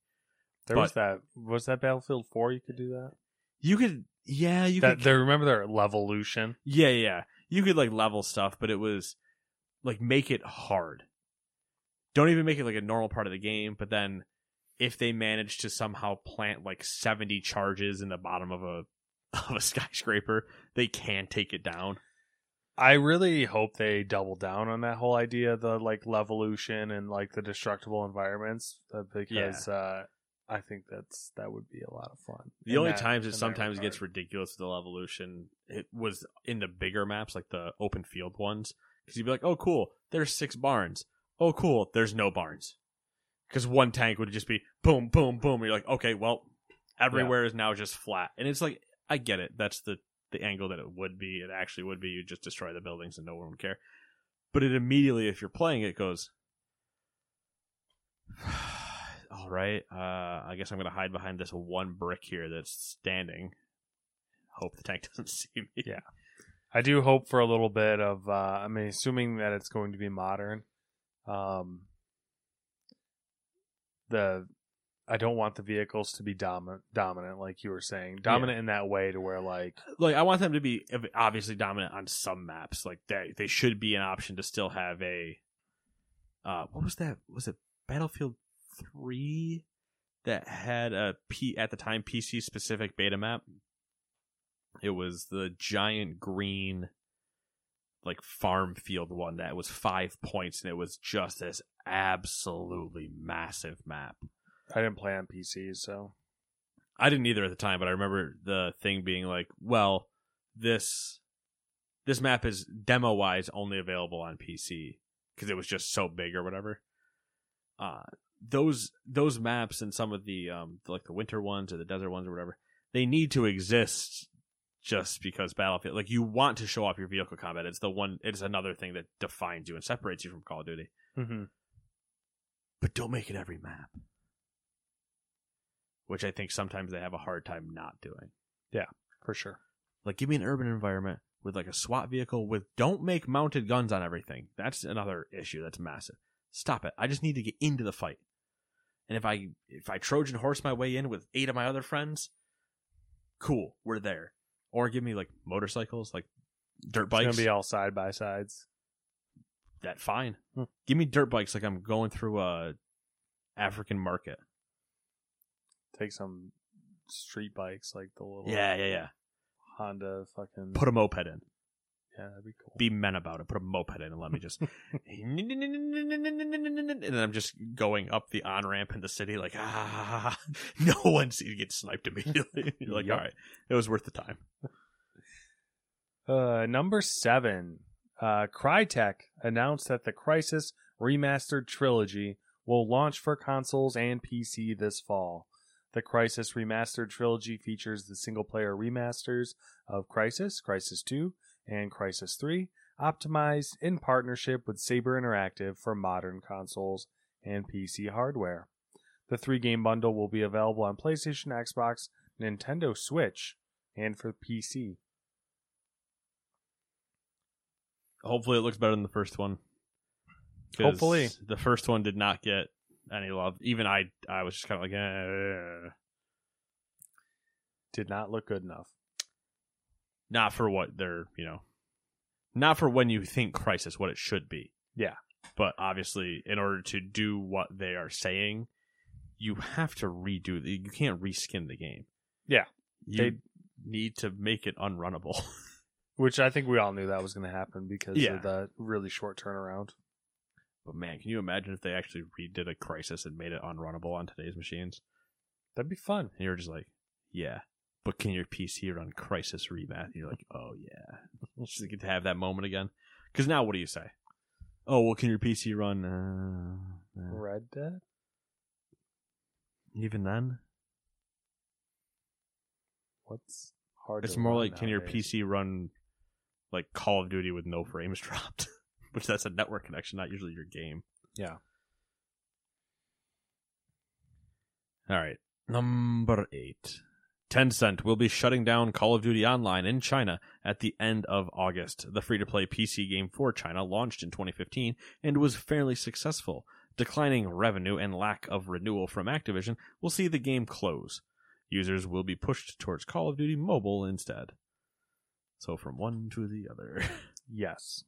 There was that. Was that Battlefield Four? You could do that. You could, yeah, you that could. there. Remember their Levolution? Yeah, yeah, yeah. You could like level stuff, but it was like make it hard. Don't even make it like a normal part of the game, but then if they manage to somehow plant like 70 charges in the bottom of a of a skyscraper, they can take it down. I really hope they double down on that whole idea, the like Levolution and like the destructible environments, uh, because uh, I think that's that would be a lot of fun. The in only that- times it sometimes gets ridiculous with the evolution, it was in the bigger maps, like the open field ones, because you'd be like, "Oh, cool, there's six barns. Oh, cool, there's no barns." Because one tank would just be boom, boom, boom. You're like, okay, well, everywhere is now just flat, and it's like, I get it. That's the the angle that it would be. It actually would be. You just destroy the buildings and no one would care. But it immediately, if you're playing it, goes. All right. Uh, I guess I'm gonna hide behind this one brick here that's standing. Hope the tank doesn't see me. Yeah. I do hope for a little bit of. Uh, I mean, assuming that it's going to be modern. Um, the I don't want the vehicles to be dominant, dominant, like you were saying, dominant in that way to where like Like I want them to be obviously dominant on some maps. Like they they should be an option to still have a. Uh, what was that? Was it Battlefield Three that had a P at the time PC specific beta map? It was the giant green, like farm field one that was five points, and it was just this absolutely massive map. I didn't play on PCs, so I didn't either at the time, but I remember the thing being like, well, this this map is demo wise only available on PC because it was just so big or whatever. Uh those those maps and some of the um like the winter ones or the desert ones or whatever, they need to exist just because Battlefield like you want to show off your vehicle combat. It's the one it's another thing that defines you and separates you from Call of Duty. mm-hmm. But don't make it every map. Which I think sometimes they have a hard time not doing. Yeah for sure. Like, give me an urban environment with like a SWAT vehicle with don't make mounted guns on everything. That's another issue that's massive. Stop it. I just need to get into the fight. And if I if I Trojan horse my way in with eight of my other friends, cool, we're there. Or give me like motorcycles, like dirt bikes. It's gonna be all side by sides. that fine. Hmm. Give me dirt bikes like I'm going through a African market. Take some street bikes, like the little Yeah, yeah, yeah. Honda fucking. Put a moped in. Yeah, that'd be cool. be men about it. Put a moped in and let me just. and then I'm just going up the on ramp in the city, like ah, no one sees you get sniped immediately. You're like, Yep. all right, it was worth the time. Uh, number seven, uh, Crytek announced that the Crysis Remastered Trilogy will launch for consoles and PC this fall. The Crysis Remastered Trilogy features the single player remasters of Crysis, Crysis 2, and Crysis 3, optimized in partnership with Saber Interactive for modern consoles and PC hardware. The three game bundle will be available on PlayStation, Xbox, Nintendo Switch, and for PC. Hopefully, it looks better than the first one. Hopefully. the first one did not get any love. Even I, I was just kind of like, eh. Did not look good enough. Not for what they're, you know, not for when you think Crysis, what it should be. Yeah. But obviously, in order to do what they are saying, you have to redo. The, you can't reskin the game. Yeah. you They- need to make it unrunnable. Which I think we all knew that was going to happen because Yeah. of the really short turnaround. But man, can you imagine if they actually redid a Crysis and made it unrunnable on today's machines? That'd be fun. And you're just like, yeah, but can your PC run Crysis Remaster? And you're like, oh yeah, Let's just get to have that moment again. Because now, what do you say? Oh well, can your PC run? Uh, uh, Red Dead. even then, What's hard? it's more like, can your? PC run like Call of Duty with no frames dropped? Which that's a network connection, not usually your game. Yeah. All right. Number eight. Tencent will be shutting down Call of Duty Online in China at the end of August. The free to play PC game for China launched in 2015 and was fairly successful. Declining revenue and lack of renewal from Activision will see the game close. Users will be pushed towards Call of Duty Mobile instead. So from one to the other. Yes.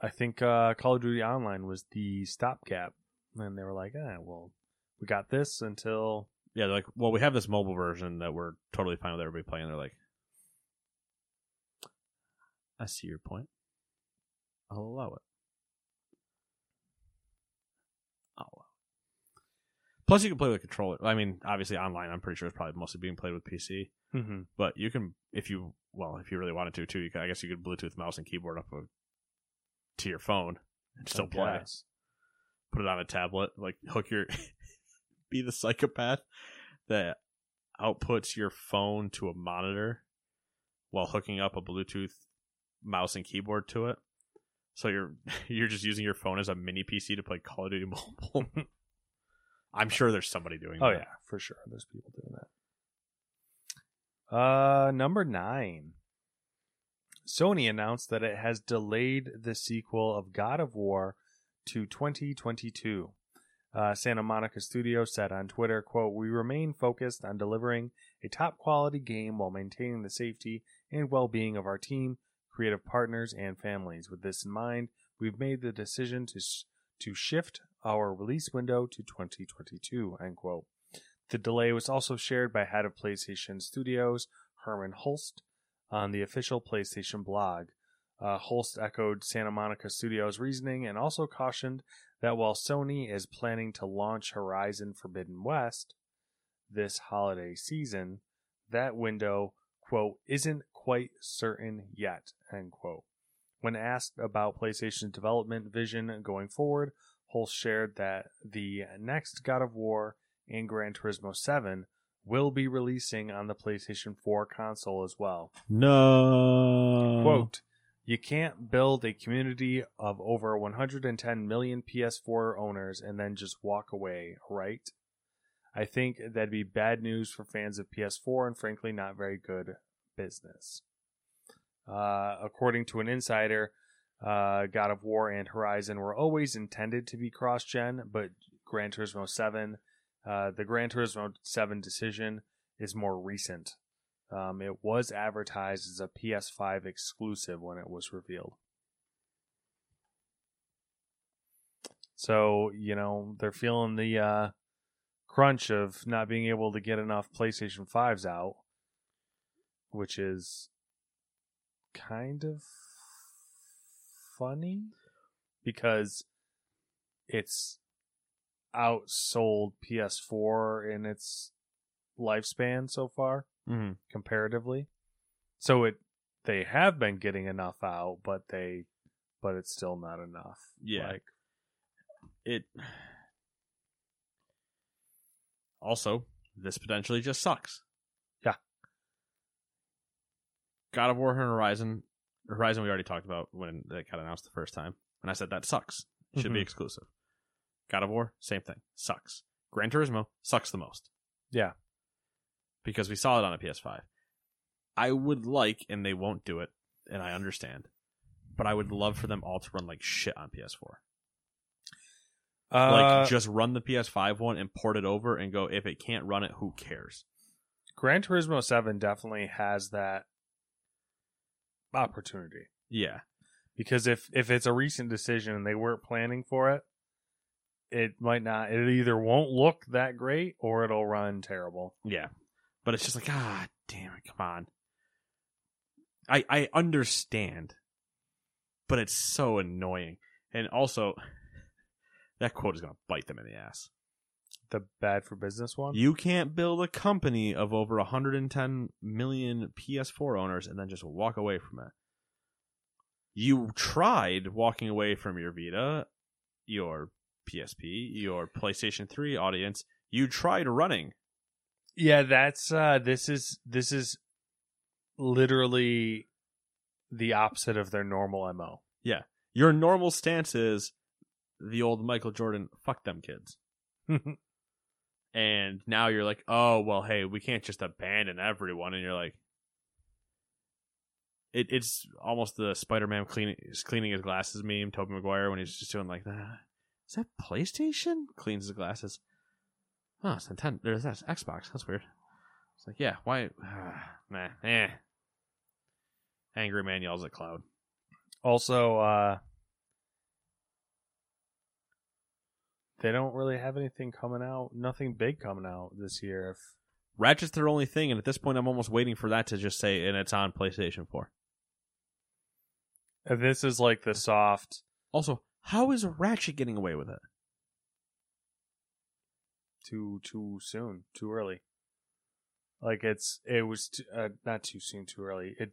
I think uh, Call of Duty Online was the stopgap, and they were like, "Ah, well, we got this until yeah, they're like, well, we have this mobile version that we're totally fine with everybody playing. They're like, I see your point. I'll allow it. I'll allow it. Plus, you can play with a controller. I mean, obviously, online, I'm pretty sure it's probably mostly being played with PC. mm-hmm. But you can, if you, well, if you really wanted to, too, you can, I guess you could Bluetooth mouse and keyboard up a, to your phone and still play. Put it on a tablet, like hook your, be the psychopath that outputs your phone to a monitor while hooking up a Bluetooth mouse and keyboard to it. So you're you're just using your phone as a mini PC to play Call of Duty Mobile. I'm sure there's somebody doing Oh that. yeah, for sure. There's people doing that. Uh, number nine. Sony announced that it has delayed the sequel of God of War to 2022. Uh, Santa Monica Studio said on Twitter, quote, We remain focused on delivering a top quality game while maintaining the safety and well being of our team, creative partners, and families. With this in mind, we've made the decision to, s- to shift our release window to 2022, end quote. The delay was also shared by head of PlayStation Studios, Hermen Hulst, on the official PlayStation blog. Uh, Holst echoed Santa Monica Studios' reasoning and also cautioned that while Sony is planning to launch Horizon Forbidden West this holiday season, that window, quote, isn't quite certain yet, end quote. When asked about PlayStation's development vision going forward, Hulst shared that the next God of War and Gran Turismo 7 will be releasing on the PlayStation 4 console as well. No. Quote, you can't build a community of over 110 million PS4 owners and then just walk away, right? I think that'd be bad news for fans of PS4 and frankly not very good business. Uh, according to an insider, uh, God of War and Horizon were always intended to be cross gen, but Gran Turismo 7, uh, the Gran Turismo 7 decision is more recent. Um, it was advertised as a PS5 exclusive when it was revealed. So, you know, they're feeling the uh, crunch of not being able to get enough PlayStation 5s out, which is kind of funny because it's outsold PS4 in its lifespan so far hmm comparatively. So it they have been getting enough out, but they but it's still not enough. Yeah. Like It. Also, this potentially just sucks. Yeah. God of War and Horizon. Horizon we already talked about when it got announced the first time. And I said that sucks. Should be Mhm. exclusive. God of War, same thing. Sucks. Gran Turismo sucks the most. Yeah. Because we saw it on a PS5. I would like, and they won't do it, and I understand, but I would love for them all to run like shit on PS4. uh, Like just run the PS5 one and port it over and go. If it can't run it, who cares? Gran Turismo 7 definitely has that opportunity. Yeah, Because if if it's a recent decision and they weren't planning for it, it might not it either won't look that great or it'll run terrible. yeah. But it's just like, ah, damn it, come on. I I understand, but it's so annoying. And also, that quote is going to bite them in the ass. The bad for business one. You can't build a company of over 110 million PS4 owners and then just walk away from it. You tried walking away from your Vita, your PSP, your PlayStation 3 audience. You tried running. Yeah, that's uh this is this is literally the opposite of their normal MO. Yeah. Your normal stance is the old Michael Jordan, fuck them kids. and now you're like, oh, well, hey, we can't just abandon everyone. And you're like, it, it's almost the Spider-Man cleaning cleaning his glasses meme, Tobey Maguire, when he's just doing like that. Is that PlayStation? Cleans his glasses. Oh, it's Nintendo. There's that Xbox. That's weird. It's like, yeah, why? nah, eh. Angry man yells at cloud. Also, uh they don't really have anything coming out, nothing big coming out this year. If Ratchet's their only thing, and at this point, I'm almost waiting for that to just say, and it's on PlayStation 4. if this is like the soft Also, how is Ratchet getting away with it? Too too soon, too early. Like it's it was uh, not too soon, too early. It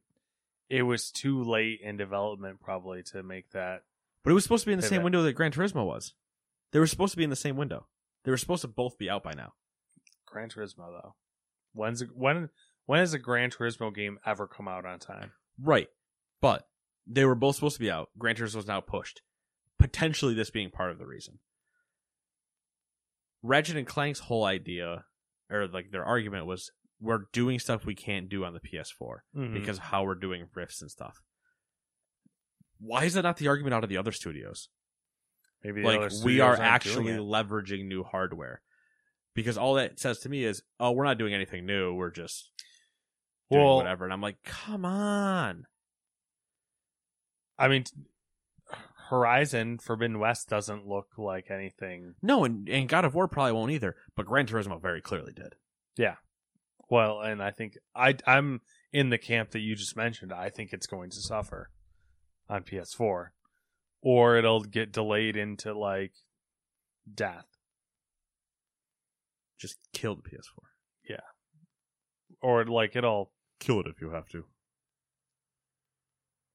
it was too late in development probably to make that. But it was supposed to be in the same window that Gran Turismo was. They were supposed to be in the same window. They were supposed to both be out by now. Gran Turismo though. When's when when has a Gran Turismo game ever come out on time? Right. But they were both supposed to be out. Gran Turismo was now pushed. Potentially this being part of the reason. Ratchet and Clank's whole idea, or like their argument was, we're doing stuff we can't do on the PS4 Mhm. because of how we're doing rifts and stuff. Why is that not the argument out of the other studios? Maybe like other we are actually leveraging new hardware because all that says to me is oh we're not doing anything new we're just doing Well- whatever and i'm like come on I mean, Horizon Forbidden West doesn't look like anything. no and, and god of war probably won't either but gran turismo very clearly did Yeah. Well, and I think I I'm in the camp that you just mentioned. I think it's going to suffer on PS4, or it'll get delayed into like death, just kill the ps4 Yeah. or like it'll. kill it if you have to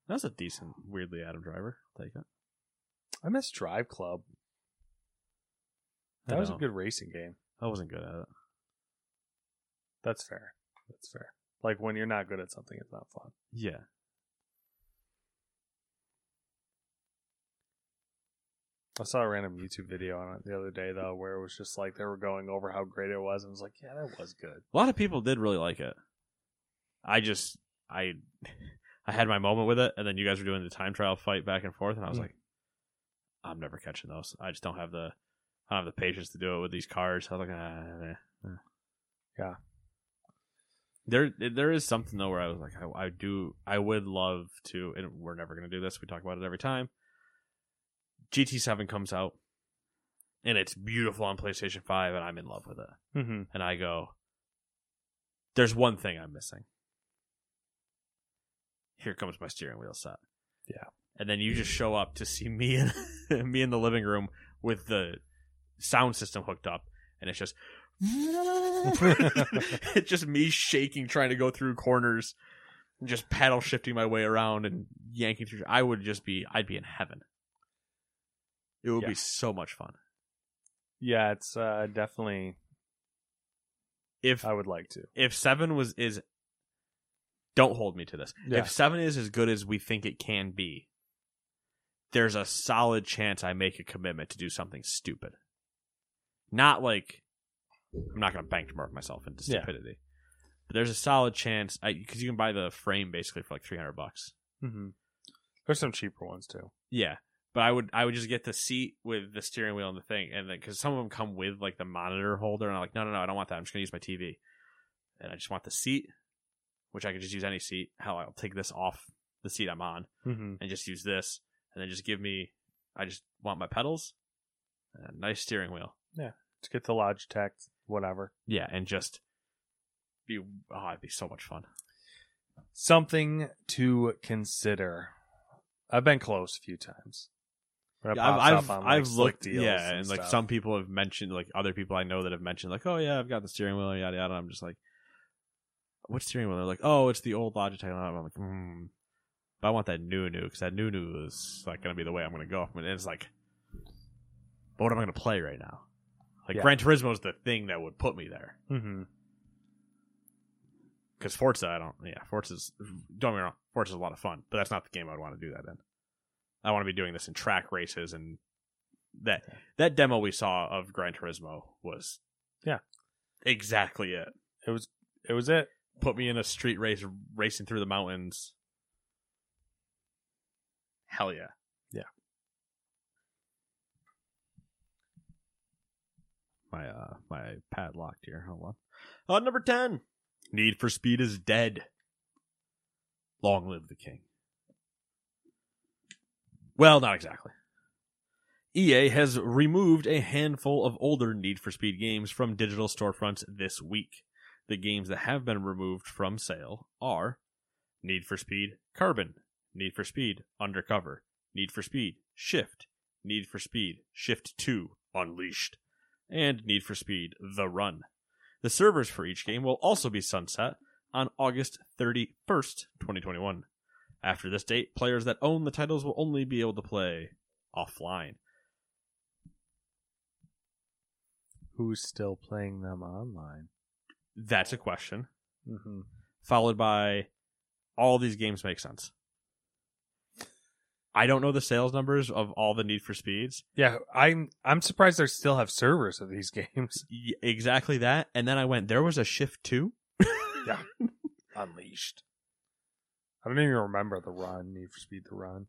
that's a decent weirdly adam driver take it I miss Drive Club. That was a good racing game. i wasn't good at it That's fair. That's fair. Like when you're not good at something, it's not fun. yeah I saw a random YouTube video on it the other day though, where it was just like they were going over how great it was, and I was like, yeah, that was good. a lot of people did really like it i just i i had my moment with it and then you guys were doing the time trial fight back and forth and i was Mm. like i'm never catching those i just don't have the i don't have the patience to do it with these cars i was like ah, eh. Yeah. there there is something though where i was like i, I do i would love to and we're never going to do this we talk about it every time gt7 comes out and it's beautiful on playstation 5 and i'm in love with it Mm-hmm. and I go, "There's one thing I'm missing. Here comes my steering wheel set." Yeah. and then you just show up to see me in me in the living room with the sound system hooked up, and it's just it's just me shaking, trying to go through corners, and just paddle shifting my way around and yanking through. I would just be, I'd be in heaven. It would Yeah. be so much fun. Yeah, it's uh, definitely. If I would like to. if seven was is don't hold me to this. Yeah. If seven is as good as we think it can be, there's a solid chance I make a commitment to do something stupid. Not like I'm not going to benchmark myself into Yeah. stupidity, but there's a solid chance because you can buy the frame basically for like 300 bucks. Mm-hmm. There's some cheaper ones too. Yeah, but I would I would just get the seat with the steering wheel and the thing, and then because some of them come with like the monitor holder, and I'm like, no, no, no, I don't want that. I'm just gonna use my TV, and I just want the seat, which I could just use any seat. Hell, I'll take this off the seat I'm on Mm-hmm. and just use this, and then just give me. I just want my pedals, and a nice steering wheel. Yeah, To get the Logitech, whatever. Yeah, and just be. Oh, it'd be so much fun. Something to consider. I've been close a few times. Yeah, I've I've, on, like, I've looked, yeah, and, and like some people have mentioned, like other people I know that have mentioned, like, oh yeah, I've got the steering wheel, yada yada. I'm just like, what steering wheel? They're like, oh, it's the old Logitech. I'm like, hmm. But I want that new new because that new new is like gonna be the way I'm gonna go. And it's like, but what am I gonna play right now? Like Yeah. Gran Turismo is the thing that would put me there. Mm-hmm. Because Forza, I don't. Yeah, Forza's. Don't get me wrong, Forza's a lot of fun, but that's not the game I'd want to do that in. I want to be doing this in track races and that that demo we saw of Gran Turismo was Yeah. exactly it. It was it was it. Put me in a street race racing through the mountains. Hell yeah. Yeah. My uh my pad locked here. Hold on. Uh number ten. Need for Speed is dead. Long live the king. Well, not exactly. EA has removed a handful of older Need for Speed games from digital storefronts this week. The games that have been removed from sale are Need for Speed Carbon, Need for Speed Undercover, Need for Speed Shift, Need for Speed Shift 2 Unleashed, and Need for Speed The Run. The servers for each game will also be sunset on August 31st, 2021. After this date, players that own the titles will only be able to play offline. Who's still playing them online? That's a question. Mm-hmm. Followed by all these games make sense. I don't know the sales numbers of all the Need for Speeds. Yeah, I'm I'm surprised they still have servers of these games. Y- exactly that. And then I went, there was a Shift 2? Yeah. Unleashed. I don't even remember the run, Need for Speed the run.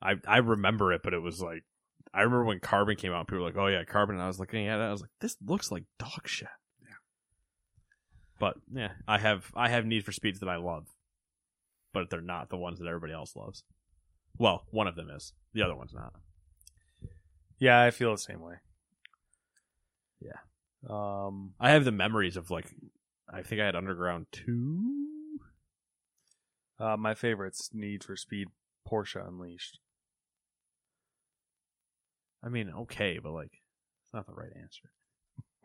I I remember it, but it was like I remember when Carbon came out. People were like, "Oh yeah, Carbon." And I was looking at it. I was like, "This looks like dog shit." Yeah. But yeah, I have I have Need for Speeds that I love, but they're not the ones that everybody else loves. Well, one of them is. The other one's not. Yeah, I feel the same way. Yeah. Um I have the memories of like, I think I had Underground two. uh my favorites Need for Speed Porsche Unleashed. I mean, okay, but like, it's not the right answer.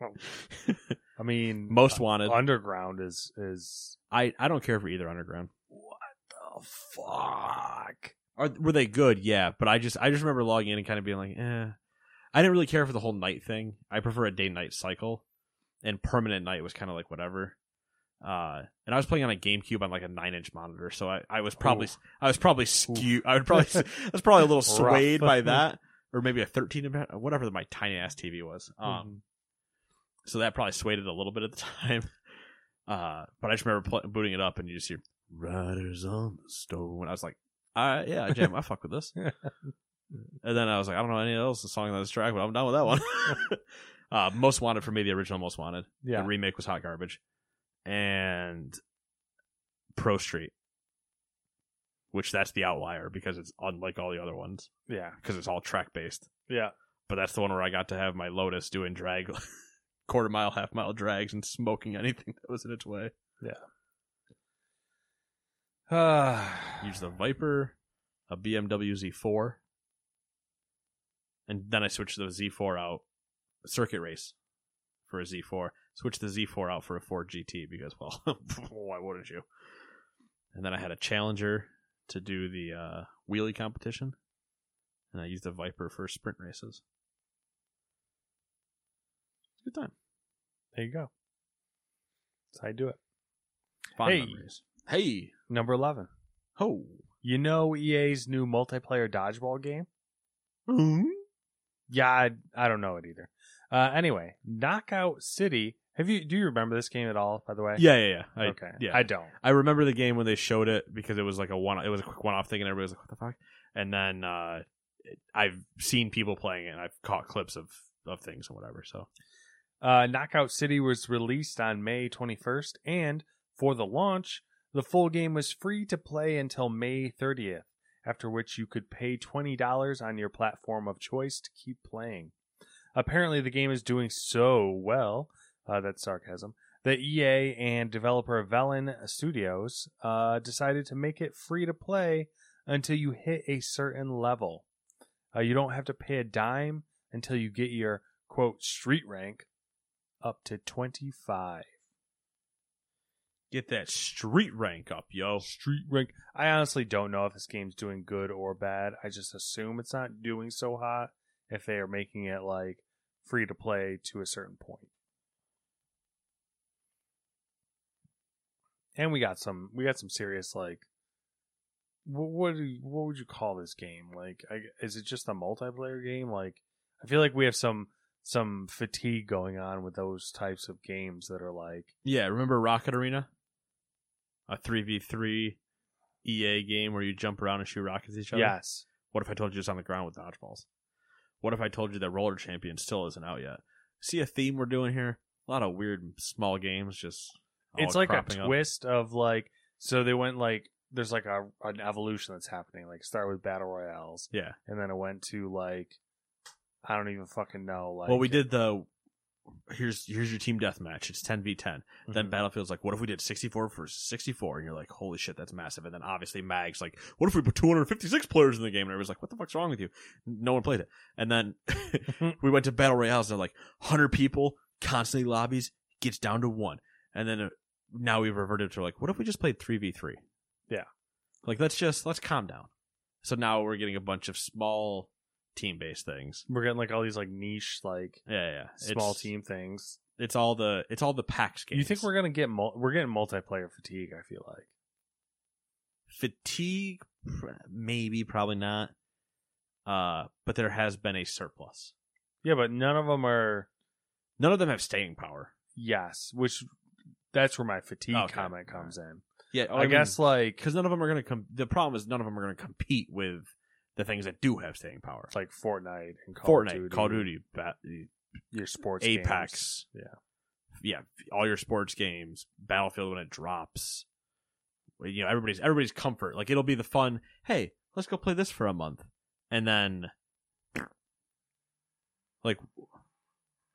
I mean Most Wanted. Underground is is I I don't care for either Underground. what the fuck? Are were they good? Yeah, but I just I just remember logging in and kind of being like, eh. I didn't really care for the whole night thing. I prefer a day night cycle, and permanent night was kind of like whatever. Uh, and I was playing on a GameCube on like a nine inch monitor, so I, I was probably Ooh. I was probably skewed. I would probably I was probably a little swayed by that, or maybe a thirteen whatever my tiny ass TV was. Um, Mm-hmm. so that probably swayed it a little bit at the time. Uh, but I just remember pl- booting it up and you just hear "Riders on the Storm." I was like, "Uh, yeah, Jam, I fuck with this." And then I was like, I don't know any else the song on this track, but I'm done with that one. uh, Most Wanted for me, the original Most Wanted. Yeah. The remake was hot garbage. And Pro Street, which that's the outlier because it's unlike all the other ones Yeah. because it's all track based. Yeah. But that's the one where I got to have my Lotus doing drag, quarter mile, half mile drags and smoking anything that was in its way. Ah. Use the Viper, a BMW Z4, and then I switched the Z4 out, circuit race for a Z4. Switched the Z4 out for a Ford GT because, well, why wouldn't you? And then I had a Challenger to do the uh, wheelie competition, and I used the Viper for sprint races. Good time. there you go. That's how you do it. Fond Hey. memories. Hey, Number eleven. ho. You know EA's new multiplayer dodgeball game? Hmm? Yeah, I, I don't know it either. Uh, anyway, Knockout City. Have you do you remember this game at all? By the way, Yeah, yeah, yeah. I, okay, yeah. I don't. I remember the game when they showed it because it was like a one. It was a quick one-off thing, and everybody was like, "What the fuck?" And then uh, I've seen people playing it, and I've caught clips of of things and whatever. So Uh, Knockout City was released on May 21st, and for the launch, the full game was free to play until May 30th, after which you could pay $20 on your platform of choice to keep playing. Apparently, the game is doing so well, uh, that's sarcasm, that EA and developer Velan Studios uh, decided to make it free to play until you hit a certain level. Uh, you don't have to pay a dime until you get your quote street rank up to 25. Get that street rank up, yo. Street rank. I honestly don't know if this game's doing good or bad. I just assume it's not doing so hot if they are making it like free to play to a certain point. And we got some we got some serious like what what, do you- what would you call this game? Like I, is it just a multiplayer game? Like I feel like we have some some fatigue going on with those types of games that are like Yeah, remember Rocket Arena? A 3v3 EA E game where you jump around and shoot rockets at each other? yes. What if I told you it's on the ground with dodgeballs? What if I told you that Roller Champion still isn't out yet? See a theme we're doing here? A lot of weird small games just. it's like a up. twist of like so they went like there's like a an evolution that's happening like start with battle royales Yeah. and then it went to like i don't even fucking know like well, we did the. Here's here's your team deathmatch. It's 10v10. Then Mhm. Battlefield's like, what if we did 64 versus 64? And you're like, holy shit, that's massive. And then obviously Mag's like, what if we put 256 players in the game? And everybody's like, what the fuck's wrong with you? No one played it. And then we went to Battle Royales and they're like, 100 people, constantly lobbies, gets down to one. And then uh, now we've reverted to like, what if we just played 3v3? Yeah. Like, let's just, let's calm down. So now we're getting a bunch of small team based things. we're getting like all these like niche like Yeah, yeah. small It's- team things It's all the, it's all the PAX games. you think we're gonna get mul- we're getting multiplayer fatigue i feel like fatigue maybe probably not uh but there has been a surplus yeah but none of them are none of them have staying power yes which that's where my fatigue Okay. comment comes in yeah oh, i, guess like because none of them are going to come the problem is none of them are going to compete with the things that do have staying power. Like fortnite and call of fortnite duty, call of duty Bat- your sports apex. Games. yeah all your sports games battlefield when it drops. You know everybody's everybody's comfort. Like it'll be the fun hey let's go play this for a month. And then like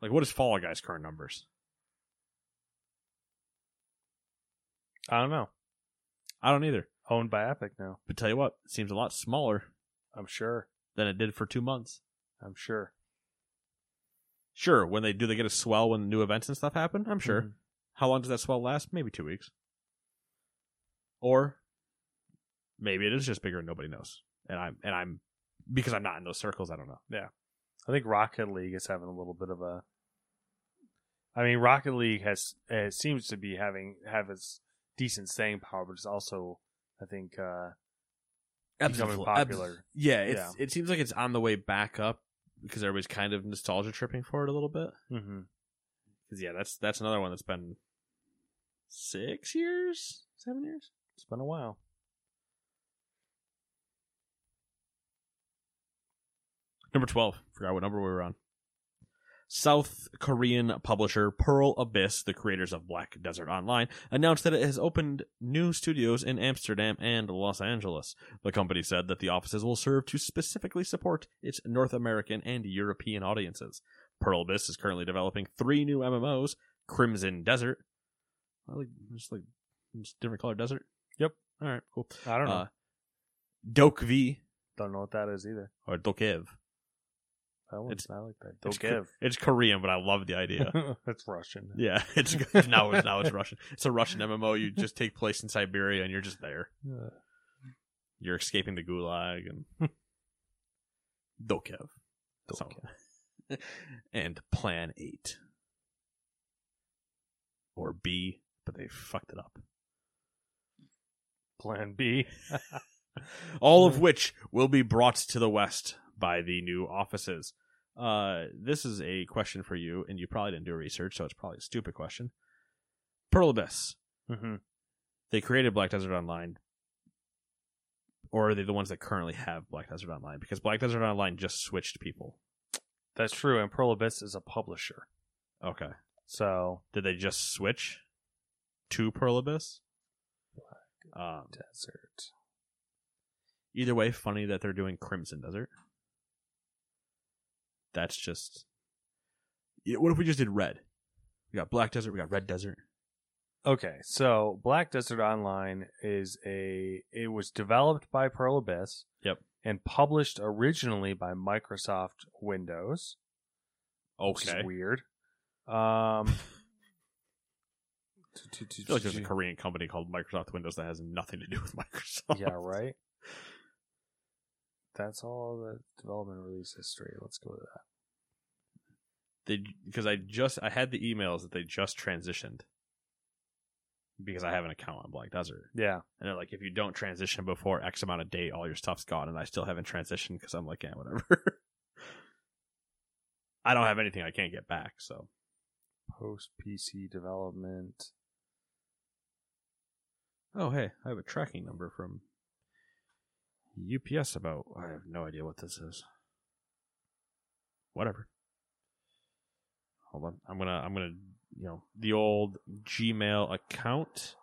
like what is fall guys current numbers? I don't know. I don't either. Owned by epic now. But tell you what it seems a lot smaller i'm sure. than it did for two months. I'm sure. Sure when they do they get a swell when new events and stuff happen? I'm sure. Mhm. how long does that swell last? Maybe two weeks. Or maybe it is just bigger and nobody knows. And i'm and i'm because i'm not in those circles i don't know. Yeah, I think Rocket League is having a little bit of a. I mean, Rocket League has uh, seems to be having have its decent staying power, but it's also, I think, uh, becoming Absolutely. popular. Yeah, it's, Yeah. it seems like it's on the way back up because everybody's kind of nostalgia tripping for it a little bit. Mm-hmm. Because yeah, that's that's another one that's been six years, seven years. It's been a while. Number twelve. Forgot what number we were on. South Korean publisher Pearl Abyss, the creators of Black Desert Online, announced that it has opened new studios in Amsterdam and Los Angeles. The company said that the offices will serve to specifically support its North American and European audiences. Pearl Abyss is currently developing three new MMOs: Crimson Desert, I like just like just different color desert. Yep. All right, cool. I don't know. Uh, Dokvi don't know what that is either. or Dokev. That one, It's- not like that. It's Don't Ko- give. It's Korean, but I love the idea. it's Russian. yeah, it's good. now. It's now it's Russian. It's a Russian MMO. You just take place in Siberia, and you're just there. Uh, You're escaping the Gulag and Dokev. So- and Plan Eight or B, but they fucked it up. Plan B. all of which will be brought to the West by the new offices. Uh, this is a question for you, and you probably didn't do research, so it's probably a stupid question. Pearl Abyss, mm-hmm. they created Black Desert Online, or are they the ones that currently have Black Desert Online? Because Black Desert Online just switched people. That's true. And Pearl Abyss is a publisher. Okay. So Did they just switch to Pearl Abyss? Um, desert. either way, funny that they're doing Crimson Desert. That's just. Yeah, what if we just did red? We got Black Desert, we got Red Desert. Okay, so Black Desert Online is a it was developed by Pearl Abyss. Yep. and published originally by Microsoft Windows. Which Okay. is weird. Um, I feel like there's a Korean company called Microsoft Windows that has nothing to do with Microsoft. yeah, right. That's all the development release history. Let's go to that. They because I just I had the emails that they just transitioned because I have an account on Black Desert, Yeah, and they're like, if you don't transition before X amount of date, all your stuff's gone, and I still haven't transitioned because I'm like, yeah, whatever. I don't have anything I can't get back, so post PC development. oh hey, I have a tracking number from UPS about I have no idea what this is. Whatever. Hold on, I'm gonna I'm gonna you know the old Gmail account.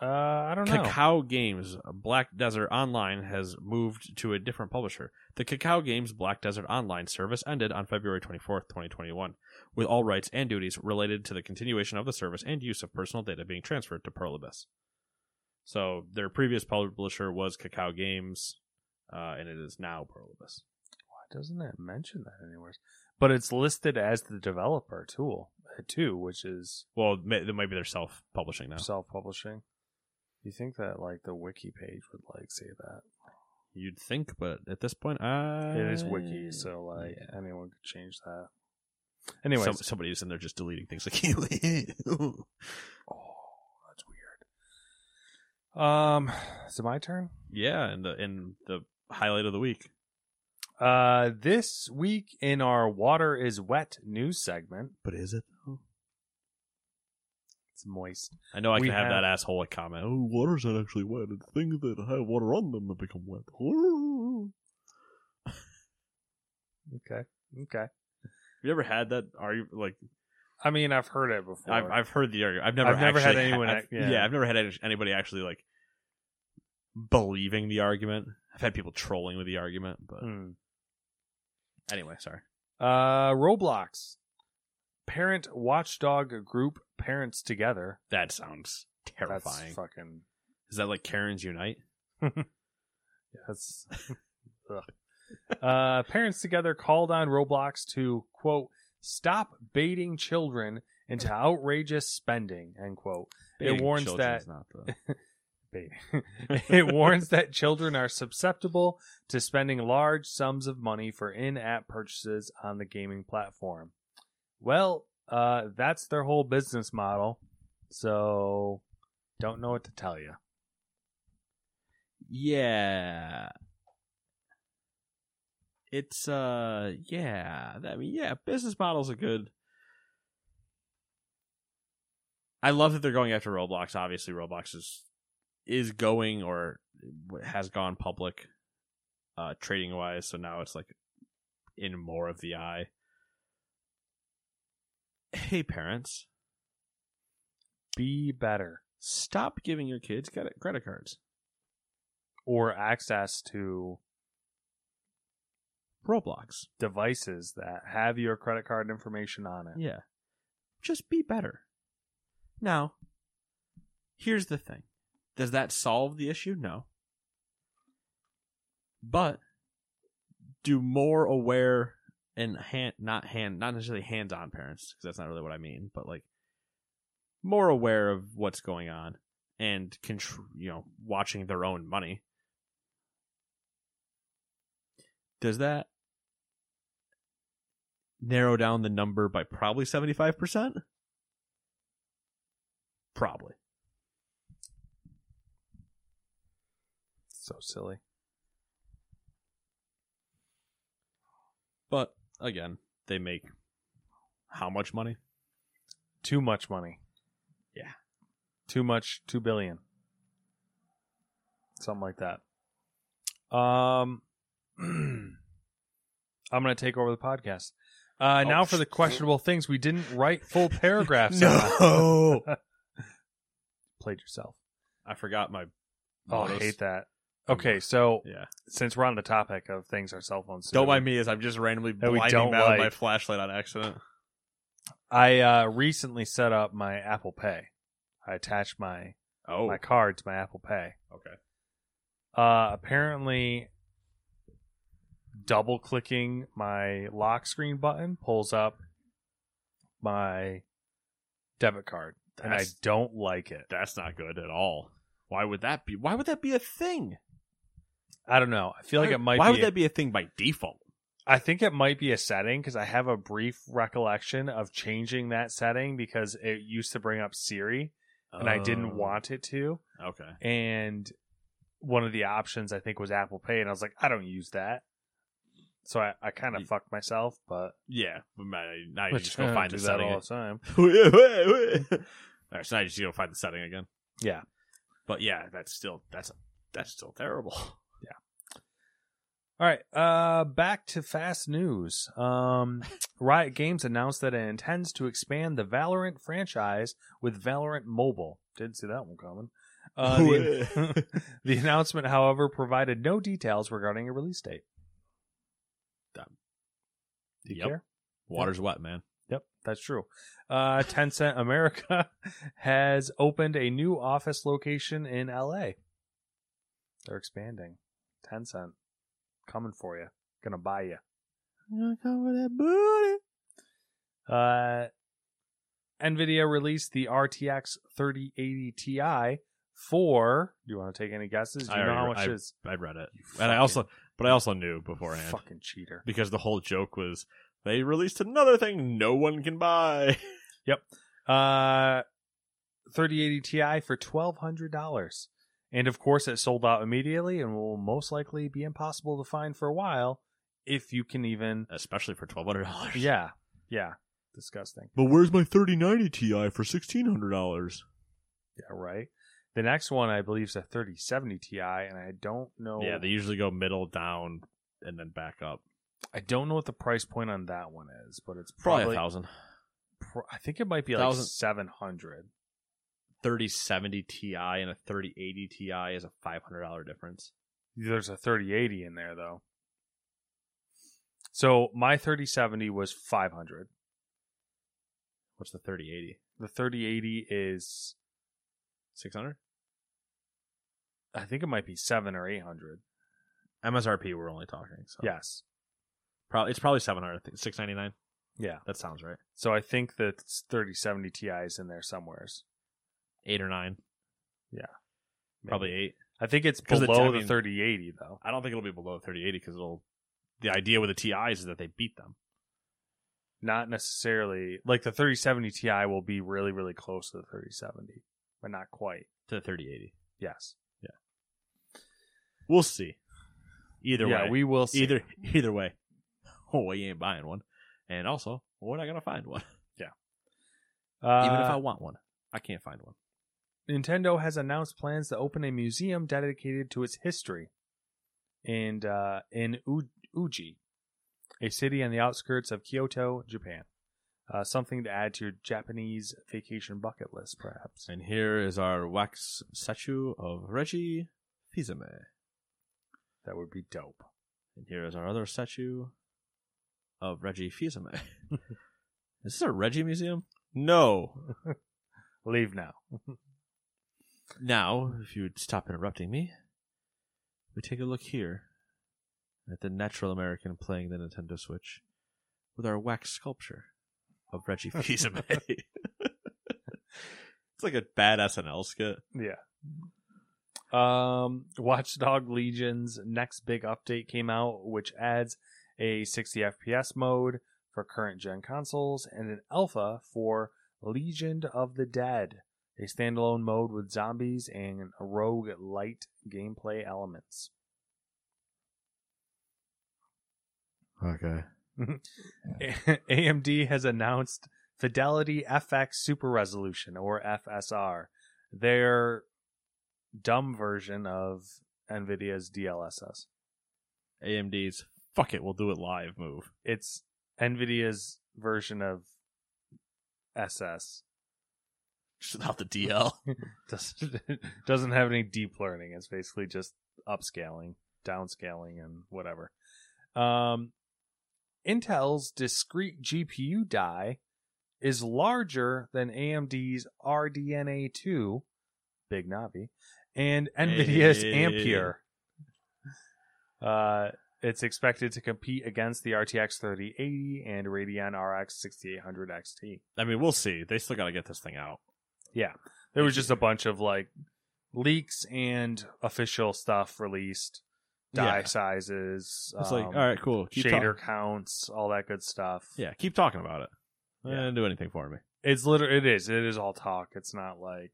Uh, I don't know. Kakao Games Black Desert Online has moved to a different publisher. The Kakao Games Black Desert Online service ended on February 24th, 2021, with all rights and duties related to the continuation of the service and use of personal data being transferred to Pearl Abyss. So their previous publisher was Kakao Games, uh, and it is now Pearl Abyss. Why doesn't it mention that anywhere? But it's listed as the developer tool uh, too, which is Well, it might be their self-publishing now. self-publishing. You think that like the wiki page would like say that? You'd think, but at this point, I... It is wiki, so like yeah. anyone could change that. Anyway, Some, somebody's in there just deleting things like you. oh, that's weird. Um, is it my turn? Yeah, and the in the highlight of the week. Uh, this week in our "Water is Wet" news segment, But is it? it's moist. I know I We can have, have- that asshole like comment. Oh, water's not actually wet. It's things that have water on them that become wet. Have Okay, okay. you ever had that? Are you like? I mean, I've heard it before. I've I've heard the argument. I've never I've never had actually anyone I've- act- yeah. yeah, I've never had any- anybody actually like believing the argument. I've had people trolling with the argument, but Hmm. anyway, sorry. Uh, Roblox. Parent watchdog group parents together. That sounds terrifying. That's fucking. Is that like Karens Unite? yes. Uh, parents together called on Roblox to quote stop baiting children into outrageous spending end quote. Baiting it warns that not the-. it warns that children are susceptible to spending large sums of money for in-app purchases on the gaming platform. Well, uh, that's their whole business model. So, don't know what to tell you. Yeah. It's uh yeah, I mean yeah, business models are good. I love that they're going after Roblox. Obviously Roblox is is going or has gone public uh trading wise, so now it's like in more of the eye. Hey parents, Be better. stop giving your kids credit credit cards. Or access to Roblox. devices that have your credit card information on it. Yeah. Just be better. Now, here's the thing. Does that solve the issue? No. But do more aware and hand not hand not necessarily hands-on parents because that's not really what I mean, but like more aware of what's going on and contr- you know watching their own money. Does that narrow down the number by probably 75%? Probably. So silly. But again, they make how much money? Too much money. Yeah. Too much, 2 billion. Something like that. Um I'm going to take over the podcast. Uh, now for the questionable things we didn't write full paragraphs. on. Played yourself. I forgot my. Oh, I hate that. Okay, so Yeah. since we're on the topic of things our cell phones do, Don't mind me as I'm just randomly blinding Matt with my flashlight on accident. I uh, recently set up my Apple Pay. I attached my Oh, my card to my Apple Pay. okay. Uh, apparently, double clicking my lock screen button pulls up my debit card, and I don't like it. That's not good at all. Why would that be? Why would that be a thing? I don't know. I feel like it might. Why would that be a thing by default? I think it might be a setting because I have a brief recollection of changing that setting because it used to bring up Siri and I didn't Oh, want it to. Okay. And one of the options I think was Apple Pay, and I was like, I don't use that. So I, I kind of fucked myself, but Yeah, now you just go find the setting. all the time. all right, so now you just go find the setting again. Yeah. But yeah, that's still that's that's still terrible. All right, uh, back to fast news. Um, Riot Games announced that it intends to expand the Valorant franchise with Valorant Mobile. Didn't see that one coming. Uh, the, the announcement, however, provided no details regarding a release date. Dumb. Do you Yep. care? Water's wet, man. Yep, that's true. Uh, Tencent America has opened a new office location in LA. They're expanding. Tencent coming for you. Gonna buy you. Gonna come for that booty. Uh, NVIDIA released the RTX 3080 Ti for. Do you want to take any guesses? Do you I know how much I- it is? I read it, You and I also, but I also knew beforehand Fucking cheater. because the whole joke was they released another thing no one can buy. Yep. Uh, 3080 Ti for twelve hundred dollars, and of course it sold out immediately and will most likely be impossible to find for a while, if you can even. Especially for twelve hundred dollars. Yeah, yeah, disgusting. But where's my thirty ninety Ti for sixteen hundred dollars? Yeah, right. The next one I believe is a 3070 Ti, and I don't know. Yeah, they usually go middle down and then back up. I don't know what the price point on that one is, but it's Probably, probably. a thousand. pro- I think it might be like Thousand. seven hundred. 3070 Ti and a 3080 Ti is a $500 difference. There's a 3080 in there though. So my 3070 was 500. What's the 3080? The 3080 is 600? I think it might be 7 or 800. MSRP we're only talking. So Yes. Probably it's probably 700, I 699. Yeah. That sounds right. So I think that 3070 Ti is in there somewheres. 8 or 9. Maybe. Probably 8. I think it's below I the 3080 though. I don't think it'll be below 3080 cuz it'll the idea with the TIs is that they beat them. Not necessarily like the 3070 Ti will be really really close to the 3070, but not quite. to the 3080. Yes. Yeah. We'll see. Either yeah, way. we will see. Either either way. Oh, well, you ain't buying one. And also, we're not going to find one. Yeah. Uh, Even if I want one, I can't find one. Nintendo has announced plans to open a museum dedicated to its history, and uh, in U- Uji, a city on the outskirts of Kyoto, Japan. Uh, something to add to your Japanese vacation bucket list, perhaps. And here is our wax statue of Reggie Fils-Aimé. That would be dope. And here is our other statue of Reggie Fils-Aimé. is this a Reggie museum? No. Leave now. Now, if you would stop interrupting me, we take a look here at the natural American playing the Nintendo Switch with our wax sculpture of Reggie Fils-Aimé. it's like a bad SNL skit. Yeah. Um, Watch Dogs Legion's next big update came out, which adds a 60 FPS mode for current gen consoles and an alpha for Legion of the Dead, a standalone mode with zombies and roguelite gameplay elements. Okay. AMD has announced FidelityFX Super Resolution, or FSR, their dumb version of NVIDIA's DLSS. AMD's fuck it, we'll do it live move. It's NVIDIA's version of SS. Just without the DL. Doesn't, doesn't have any deep learning. It's basically just upscaling, downscaling, and whatever. Um, Intel's discrete GPU die is larger than AMD's RDNA 2, Big Navi, and NVIDIa's Hey. Ampere. Uh, It's expected to compete against the RTX 3080 and Radeon RX 6800 XT. I mean, we'll see. They still got to get this thing out. Yeah. There was just a bunch of like leaks and official stuff released, die Yeah. sizes, It's like, um, all right, cool. Keep shader talk- counts, all that good stuff. Yeah, keep talking about it. Yeah. Didn't do anything for me. It's literally it is. It is all talk. It's not like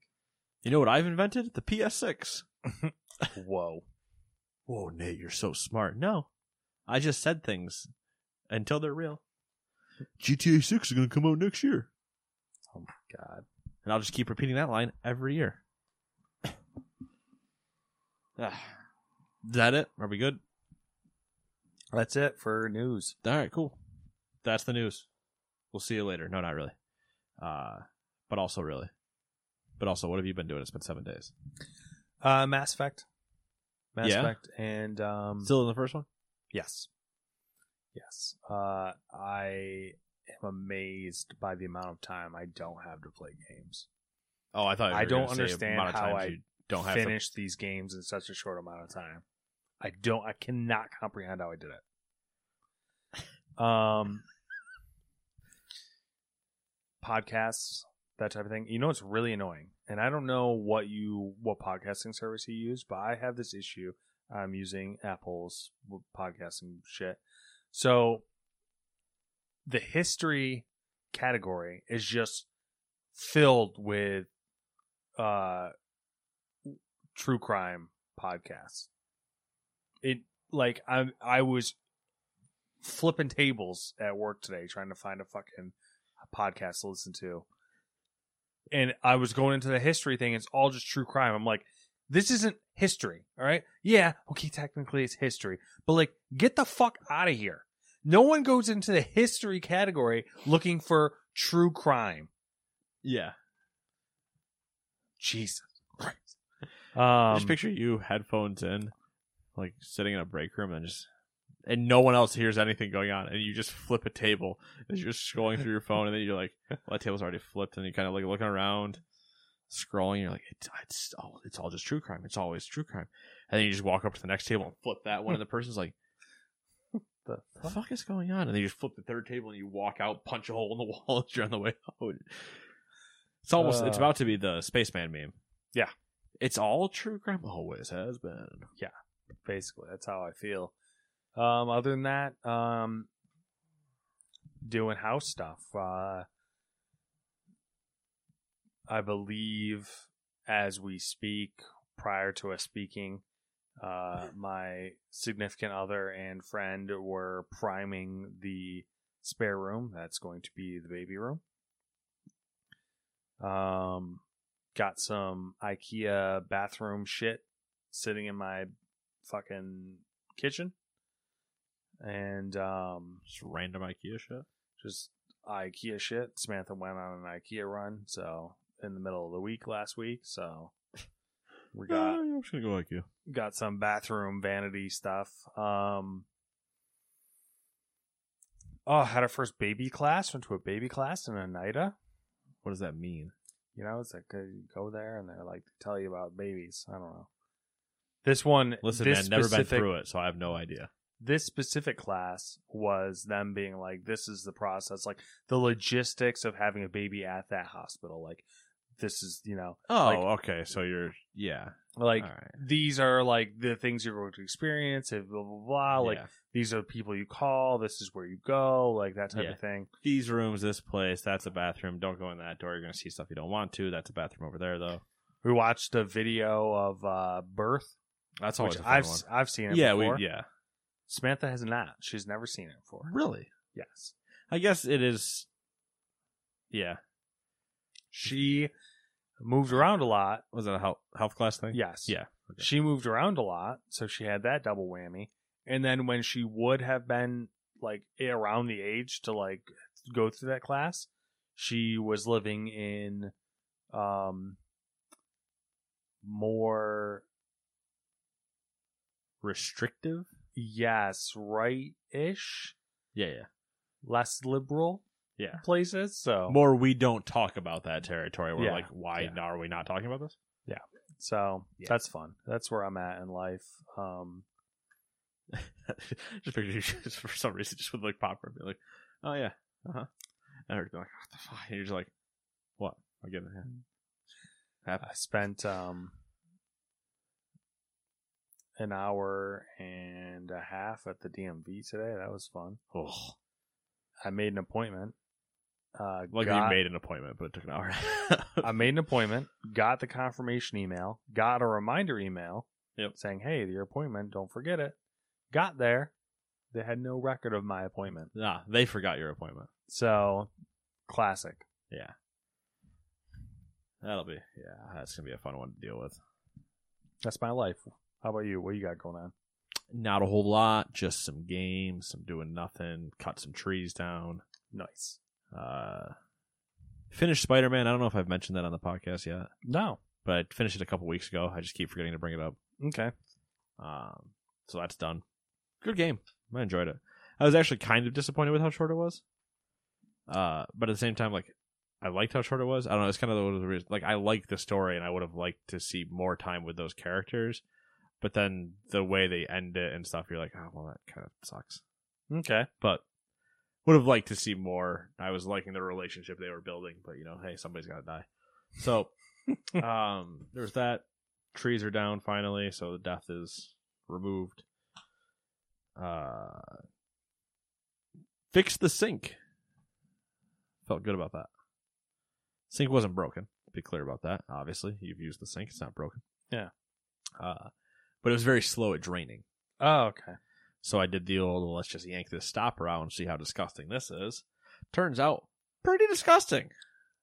You know what I've invented? The PS6. whoa. Whoa, Nate, you're so smart. No, I just said things until they're real. GTA 6 is going to come out next year. Oh my god. And I'll just keep repeating that line every year. Is that it? Are we good? That's it for news. All right, cool. That's the news. We'll see you later. No, not really. Uh, but also really. But also, what have you been doing? It's been seven days. Uh Mass Effect. Mass Yeah? Effect and um Still in the first one? Yes. Yes. Uh, I am amazed by the amount of time I don't have to play games. Oh, I thought you I don't understand how I don't have to- finish these games in such a short amount of time. I don't. I cannot comprehend how I did it. Um, podcasts, that type of thing. You know, it's really annoying, and I don't know what you what podcasting service you use, but I have this issue. I'm using Apple's podcasting shit, so the history category is just filled with uh true crime podcasts. It like I I was flipping tables at work today trying to find a fucking podcast to listen to. And I was going into the history thing, it's all just true crime. I'm like, this isn't history, all right? Yeah, okay, technically it's history, but like, get the fuck out of here. No one goes into the history category looking for true crime. Yeah. Jesus Christ. Um, just picture you headphones in, like sitting in a break room and just and no one else hears anything going on, and you just flip a table as you're scrolling through your phone, and then you're like, "Well, that table's already flipped," and you kind of like looking around, scrolling. You're like, "It's it's all it's all just true crime. It's always true crime," and then you just walk up to the next table and flip that one, and the person's like, the "The fuck is going on?" And then you just flip the third table, and you walk out, punch a hole in the wall as you're on the way out. It's almost it's Uh. about to be the spaceman meme. Yeah. It's all true crime. Always has been. Yeah. Basically that's how i feel um other than that um doing house stuff uh i believe as we speak prior to us speaking uh my significant other and friend were priming the spare room. That's going to be the baby room. Um got some ikea bathroom shit sitting in my fucking kitchen. And um Just random IKEA shit. just ikea shit. Samantha went on an ikea run so in the middle of the week last week so we got yeah, I'm just gonna go IKEA. got some bathroom vanity stuff um oh had our first baby class went to a baby class in oneida What does that mean? you know it's like uh, you go there and they're like tell you about babies i don't know this one Listen, this man, never been through it, so I have no idea. this specific class was them being like this is the process like the logistics of having a baby at that hospital like this is you know Oh, Like- okay. So you're yeah. like right. these are like the things you're going to experience and blah blah blah like Yeah. these are the people you call this is where you go like that type Yeah. of thing these rooms, this place, that's a bathroom. Don't go in that door. You're gonna see stuff you don't want to. That's a bathroom over there, though. we watched a video of uh birth That's always i've one. i've seen it Yeah, before. we yeah. samantha has not she's never seen it before Really? yes I guess it is. Yeah. She moved around a lot Was it a health health class thing? yes Yeah. Okay. she moved around a lot, so she had that double whammy. And then when she would have been like around the age to like go through that class, she was living in um more Restrictive. yes, right ish, Yeah, yeah, less liberal yeah. places. So More, we don't talk about that territory. We're Yeah. like, why Yeah. are we not talking about this? Yeah. So Yeah. that's fun. That's where I'm at in life. Um just picture you just for some reason just with like popcorn, be like, oh yeah, uh huh, and everybody's like, what the fuck? And you're just like, what? I get it. Yeah. Happy. I spent um an hour and a half at the DMV today. That was fun. Oh, I made an appointment. Uh, like got- you made an appointment, but it took an hour. I made an appointment, got the confirmation email, got a reminder email Yep. saying, "Hey, your appointment, don't forget it." Got there, they had no record of my appointment. nah, they forgot your appointment. So, classic. Yeah, that'll be yeah. That's gonna be a fun one to deal with. That's my life. How about you? What you got going on? Not a whole lot, just some games, some doing nothing, cut some trees down. Nice. Uh, finished Spider Man. I don't know if I've mentioned that on the podcast yet, No. but I finished it a couple weeks ago. I just keep forgetting to bring it up. Okay. Um, so that's done. Good game. I enjoyed it. I was actually kind of disappointed with how short it was. Uh, but at the same time, like I liked how short it was. I don't know. It's kind of the reason. Like I like the story, and I would have liked to see more time with those characters. But then the way they end it and stuff, you're like, oh well, that kind of sucks. Okay. But would have liked to see more. I was liking the relationship they were building, but you know, hey, somebody's got to die. So, um, there's that. Trees are down finally, so the death is removed. Uh, fix the sink. Felt good about that. Sink wasn't broken. Be clear about that. Obviously, you've used the sink; it's not broken. Yeah. Uh, but it was very slow at draining. Oh, okay. So I did the old, well, let's just yank this stopper out and see how disgusting this is. Turns out, pretty disgusting.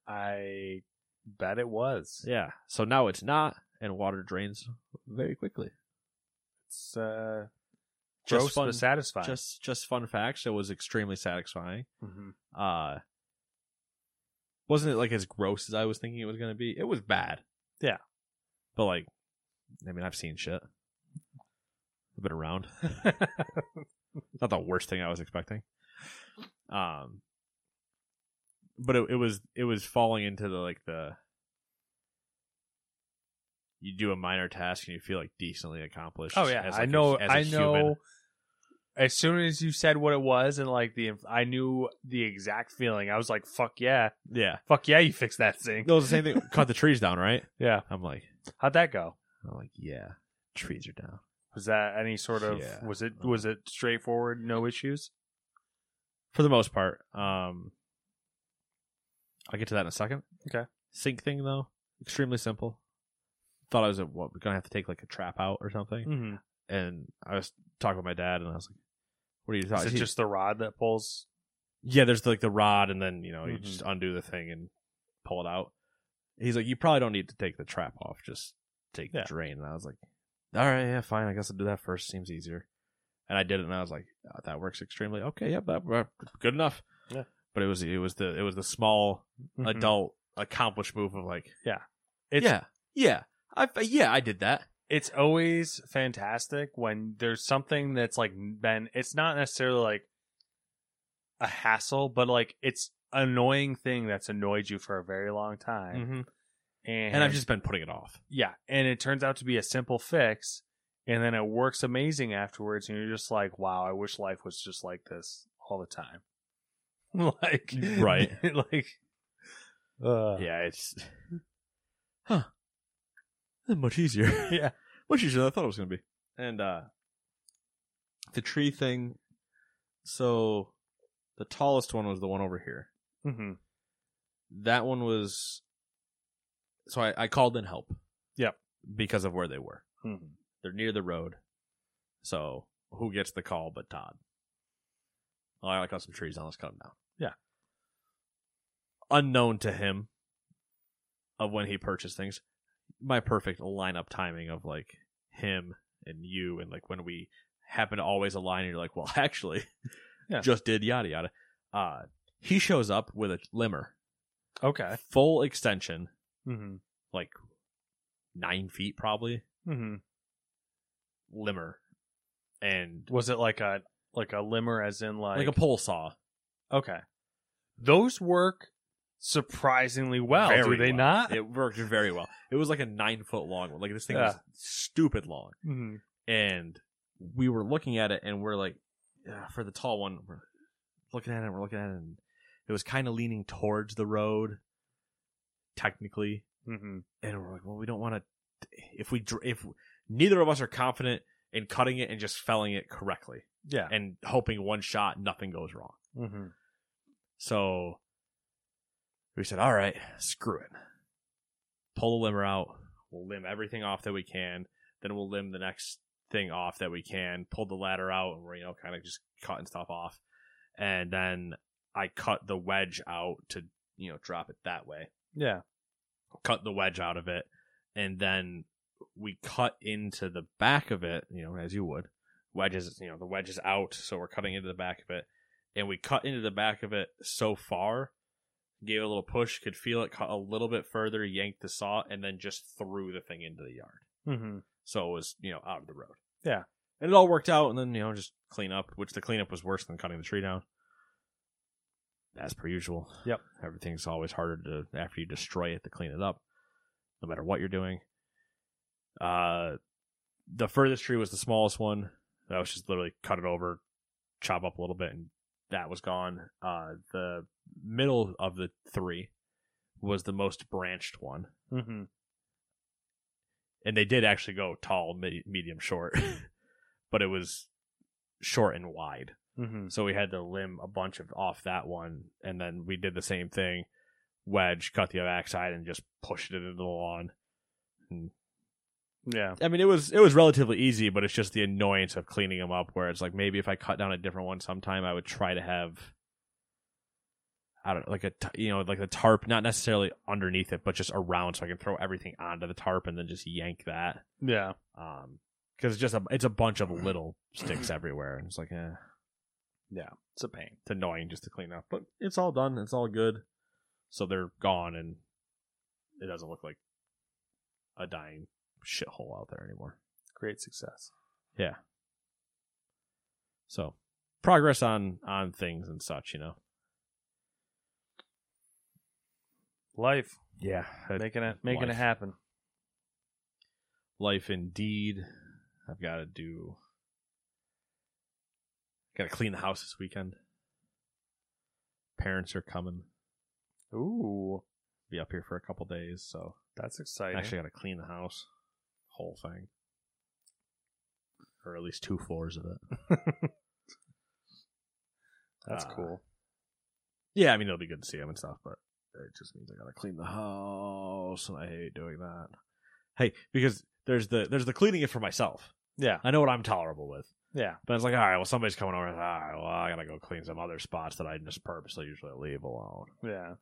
I bet it was. Yeah. So now it's not, and water drains very quickly. It's uh, Just gross fun, satisfying. Just, just fun facts. It was extremely satisfying. Mhm. Uh, wasn't it like as gross as I was thinking it was going to be? It was bad. Yeah. But like, I mean, I've seen shit. I've been around. not the worst thing I was expecting. Um, but it, it was it was falling into the like the you do a minor task and you feel like decently accomplished. Oh yeah, as, I like, a- know. as a I human. know. As soon as you said what it was and like the, I knew the exact feeling. I was like, "Fuck yeah, Yeah, fuck yeah, you fixed that thing." it was the same thing. Cut the trees down, right? Yeah, I'm like, how'd that go? I'm like, yeah, trees are down. Was that any sort of? Yeah. Was it was it straightforward? No issues. for the most part. Um, I'll get to that in a second. Okay. Sink thing though, extremely simple. Thought I was what, gonna have to take like a trap out or something, Mm-hmm. and I was talking with my dad, and I was like, "What are you Is talking?" it just the rod that pulls? yeah, there's like the rod, and then you know you Mhm. just undo the thing and pull it out. He's like, "You probably don't need to take the trap off; just take Yeah. the drain." And I was like, "All right, yeah, fine. I guess I'll do that first. Seems easier." And I did it, and I was like, oh, "That works extremely okay. Yep, that, that good enough." Yeah. But it was it was the it was the small Mhm. adult accomplished move of like, yeah, It's, yeah, yeah, I yeah, I did that. it's always fantastic when there's something that's like been it's not necessarily like a hassle but like it's annoying thing that's annoyed you for a very long time Mm-hmm. And, And I've just been putting it off. yeah and it turns out to be a simple fix and then it works amazing afterwards and you're just like wow i wish life was just like this all the time like Right. like uh, Yeah, it's huh. Much easier. Yeah. Much easier than I thought it was gonna be. And uh the tree thing so the tallest one was the one over here. mhm. That one was so I, I called in help. Yep. Because of where they were. Mhm. They're near the road. So who gets the call but Todd? Oh, I cut some trees on. let's cut them down. Yeah. Unknown to him of when he purchased things. My perfect lineup timing of like him and you and like when we happen to always align and you're like, well actually Yeah. just did yada yada. Uh he shows up with a limmer. okay Full extension, hmm like nine feet probably. hmm Limmer. And was it like a like a limmer as in like, like a pole saw. Okay. Those work surprisingly well, do they well. not? It worked very well. It was like a nine foot long one. Like this thing was stupid long. Mhm. And we were looking at it and we're like, uh, for the tall one, we're looking at it, we're looking at it, and it was kind of leaning towards the road, technically, Mm-hmm. and we're like, well, we don't want to. If we if neither of us are confident in cutting it and just felling it correctly Yeah. and hoping one shot nothing goes wrong, mm-hmm. so we said, all right, screw it. Pull the limber out. We'll limb everything off that we can. Then we'll limb the next thing off that we can. Pull the ladder out and we're, you know, kind of just cutting stuff off. And then I cut the wedge out to, you know, drop it that way. Yeah. Cut the wedge out of it. And then we cut into the back of it, you know, as you would. Wedges, you know, the wedge is out. So we're cutting into the back of it. And we cut into the back of it so far gave it a little push, could feel it, cut a little bit further, yanked the saw, and then just threw the thing into the yard. Mm-hmm. So it was, you know, out of the road. Yeah. And it all worked out, and then, you know, just clean up, which the cleanup was worse than cutting the tree down. As per usual. Yep. Everything's always harder to, after you destroy it, to clean it up, no matter what you're doing. Uh, the furthest tree was the smallest one. That was just literally cut it over, chop up a little bit, and that was gone. Uh, the middle of the three was the most branched one, Mm-hmm. and they did actually go tall, me- medium, short, but it was short and wide. Mm-hmm. So we had to limb a bunch of off that one, and then we did the same thing, wedge, cut the backside, and just pushed it into the lawn. And Yeah. I mean, it was it was relatively easy, but it's just the annoyance of cleaning them up. Where it's like maybe if I cut down a different one sometime, I would try to have, I don't know, like a you know like the tarp, not necessarily underneath it, but just around, so I can throw everything onto the tarp and then just yank that. Yeah. Um, because it's just a it's a bunch of little sticks everywhere, and it's like, eh, Yeah. It's a pain. it's annoying just to clean up. But it's all done. It's all good. So they're gone, and it doesn't look like a dying shithole out there anymore. Great success. Yeah. So progress on on things and such, you know. Life. Yeah, Making it making it happen. life indeed. I've got to do. Got to clean the house this weekend. Parents are coming. Ooh. Be up here for a couple days, so That's exciting. actually got to clean the house, whole thing, or at least two floors of it. That's uh, cool. Yeah, I mean it'll be good to see them and stuff, but it just means I gotta clean the house, and I hate doing that. Hey, because there's the there's the cleaning it for myself. Yeah. I know what I'm tolerable with, Yeah. but it's like, all right, well, somebody's coming over. All right, well, I gotta go clean some other spots that I just purposely usually leave alone. Yeah.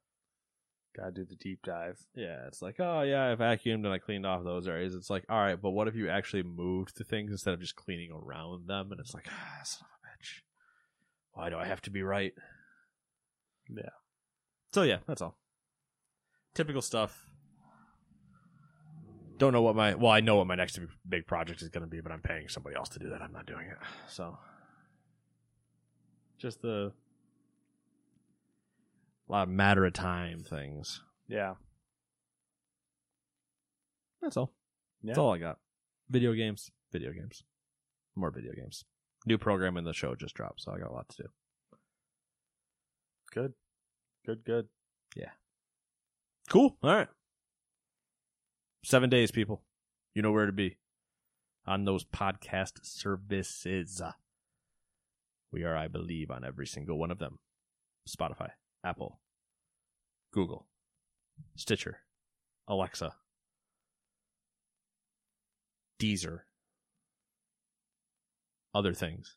Gotta do the deep dive. Yeah, it's like, oh yeah, I vacuumed and I cleaned off those areas. It's like, all right, but what if you actually moved the things instead of just cleaning around them? And it's like, ah, son of a bitch. Why do I have to be right? Yeah. So yeah, that's all. Typical stuff. Don't know what my well, I know what my next big project is going to be, but I'm paying somebody else to do that. I'm not doing it. So just the a lot of matter of time things. Yeah. That's all. Yeah. That's all I got. Video games, video games, more video games. New program in the show just dropped, so I got a lot to do. Good. Good, good. Yeah. Cool. All right. Seven days, people. You know where to be on those podcast services. We are, I believe, on every single one of them Spotify, Apple, Google, Stitcher, Alexa, Deezer, other things.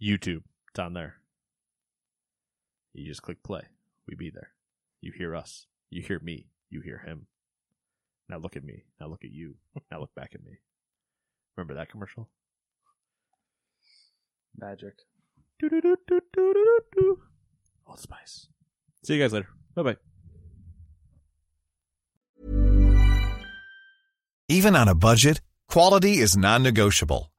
YouTube, on there. You just click play. We be there. You hear us. You hear me. You hear him. Now look at me. Now look at you. Now look back at me. Remember that commercial? Magic. Old Spice. See you guys later. Bye bye. Even on a budget, quality is non-negotiable.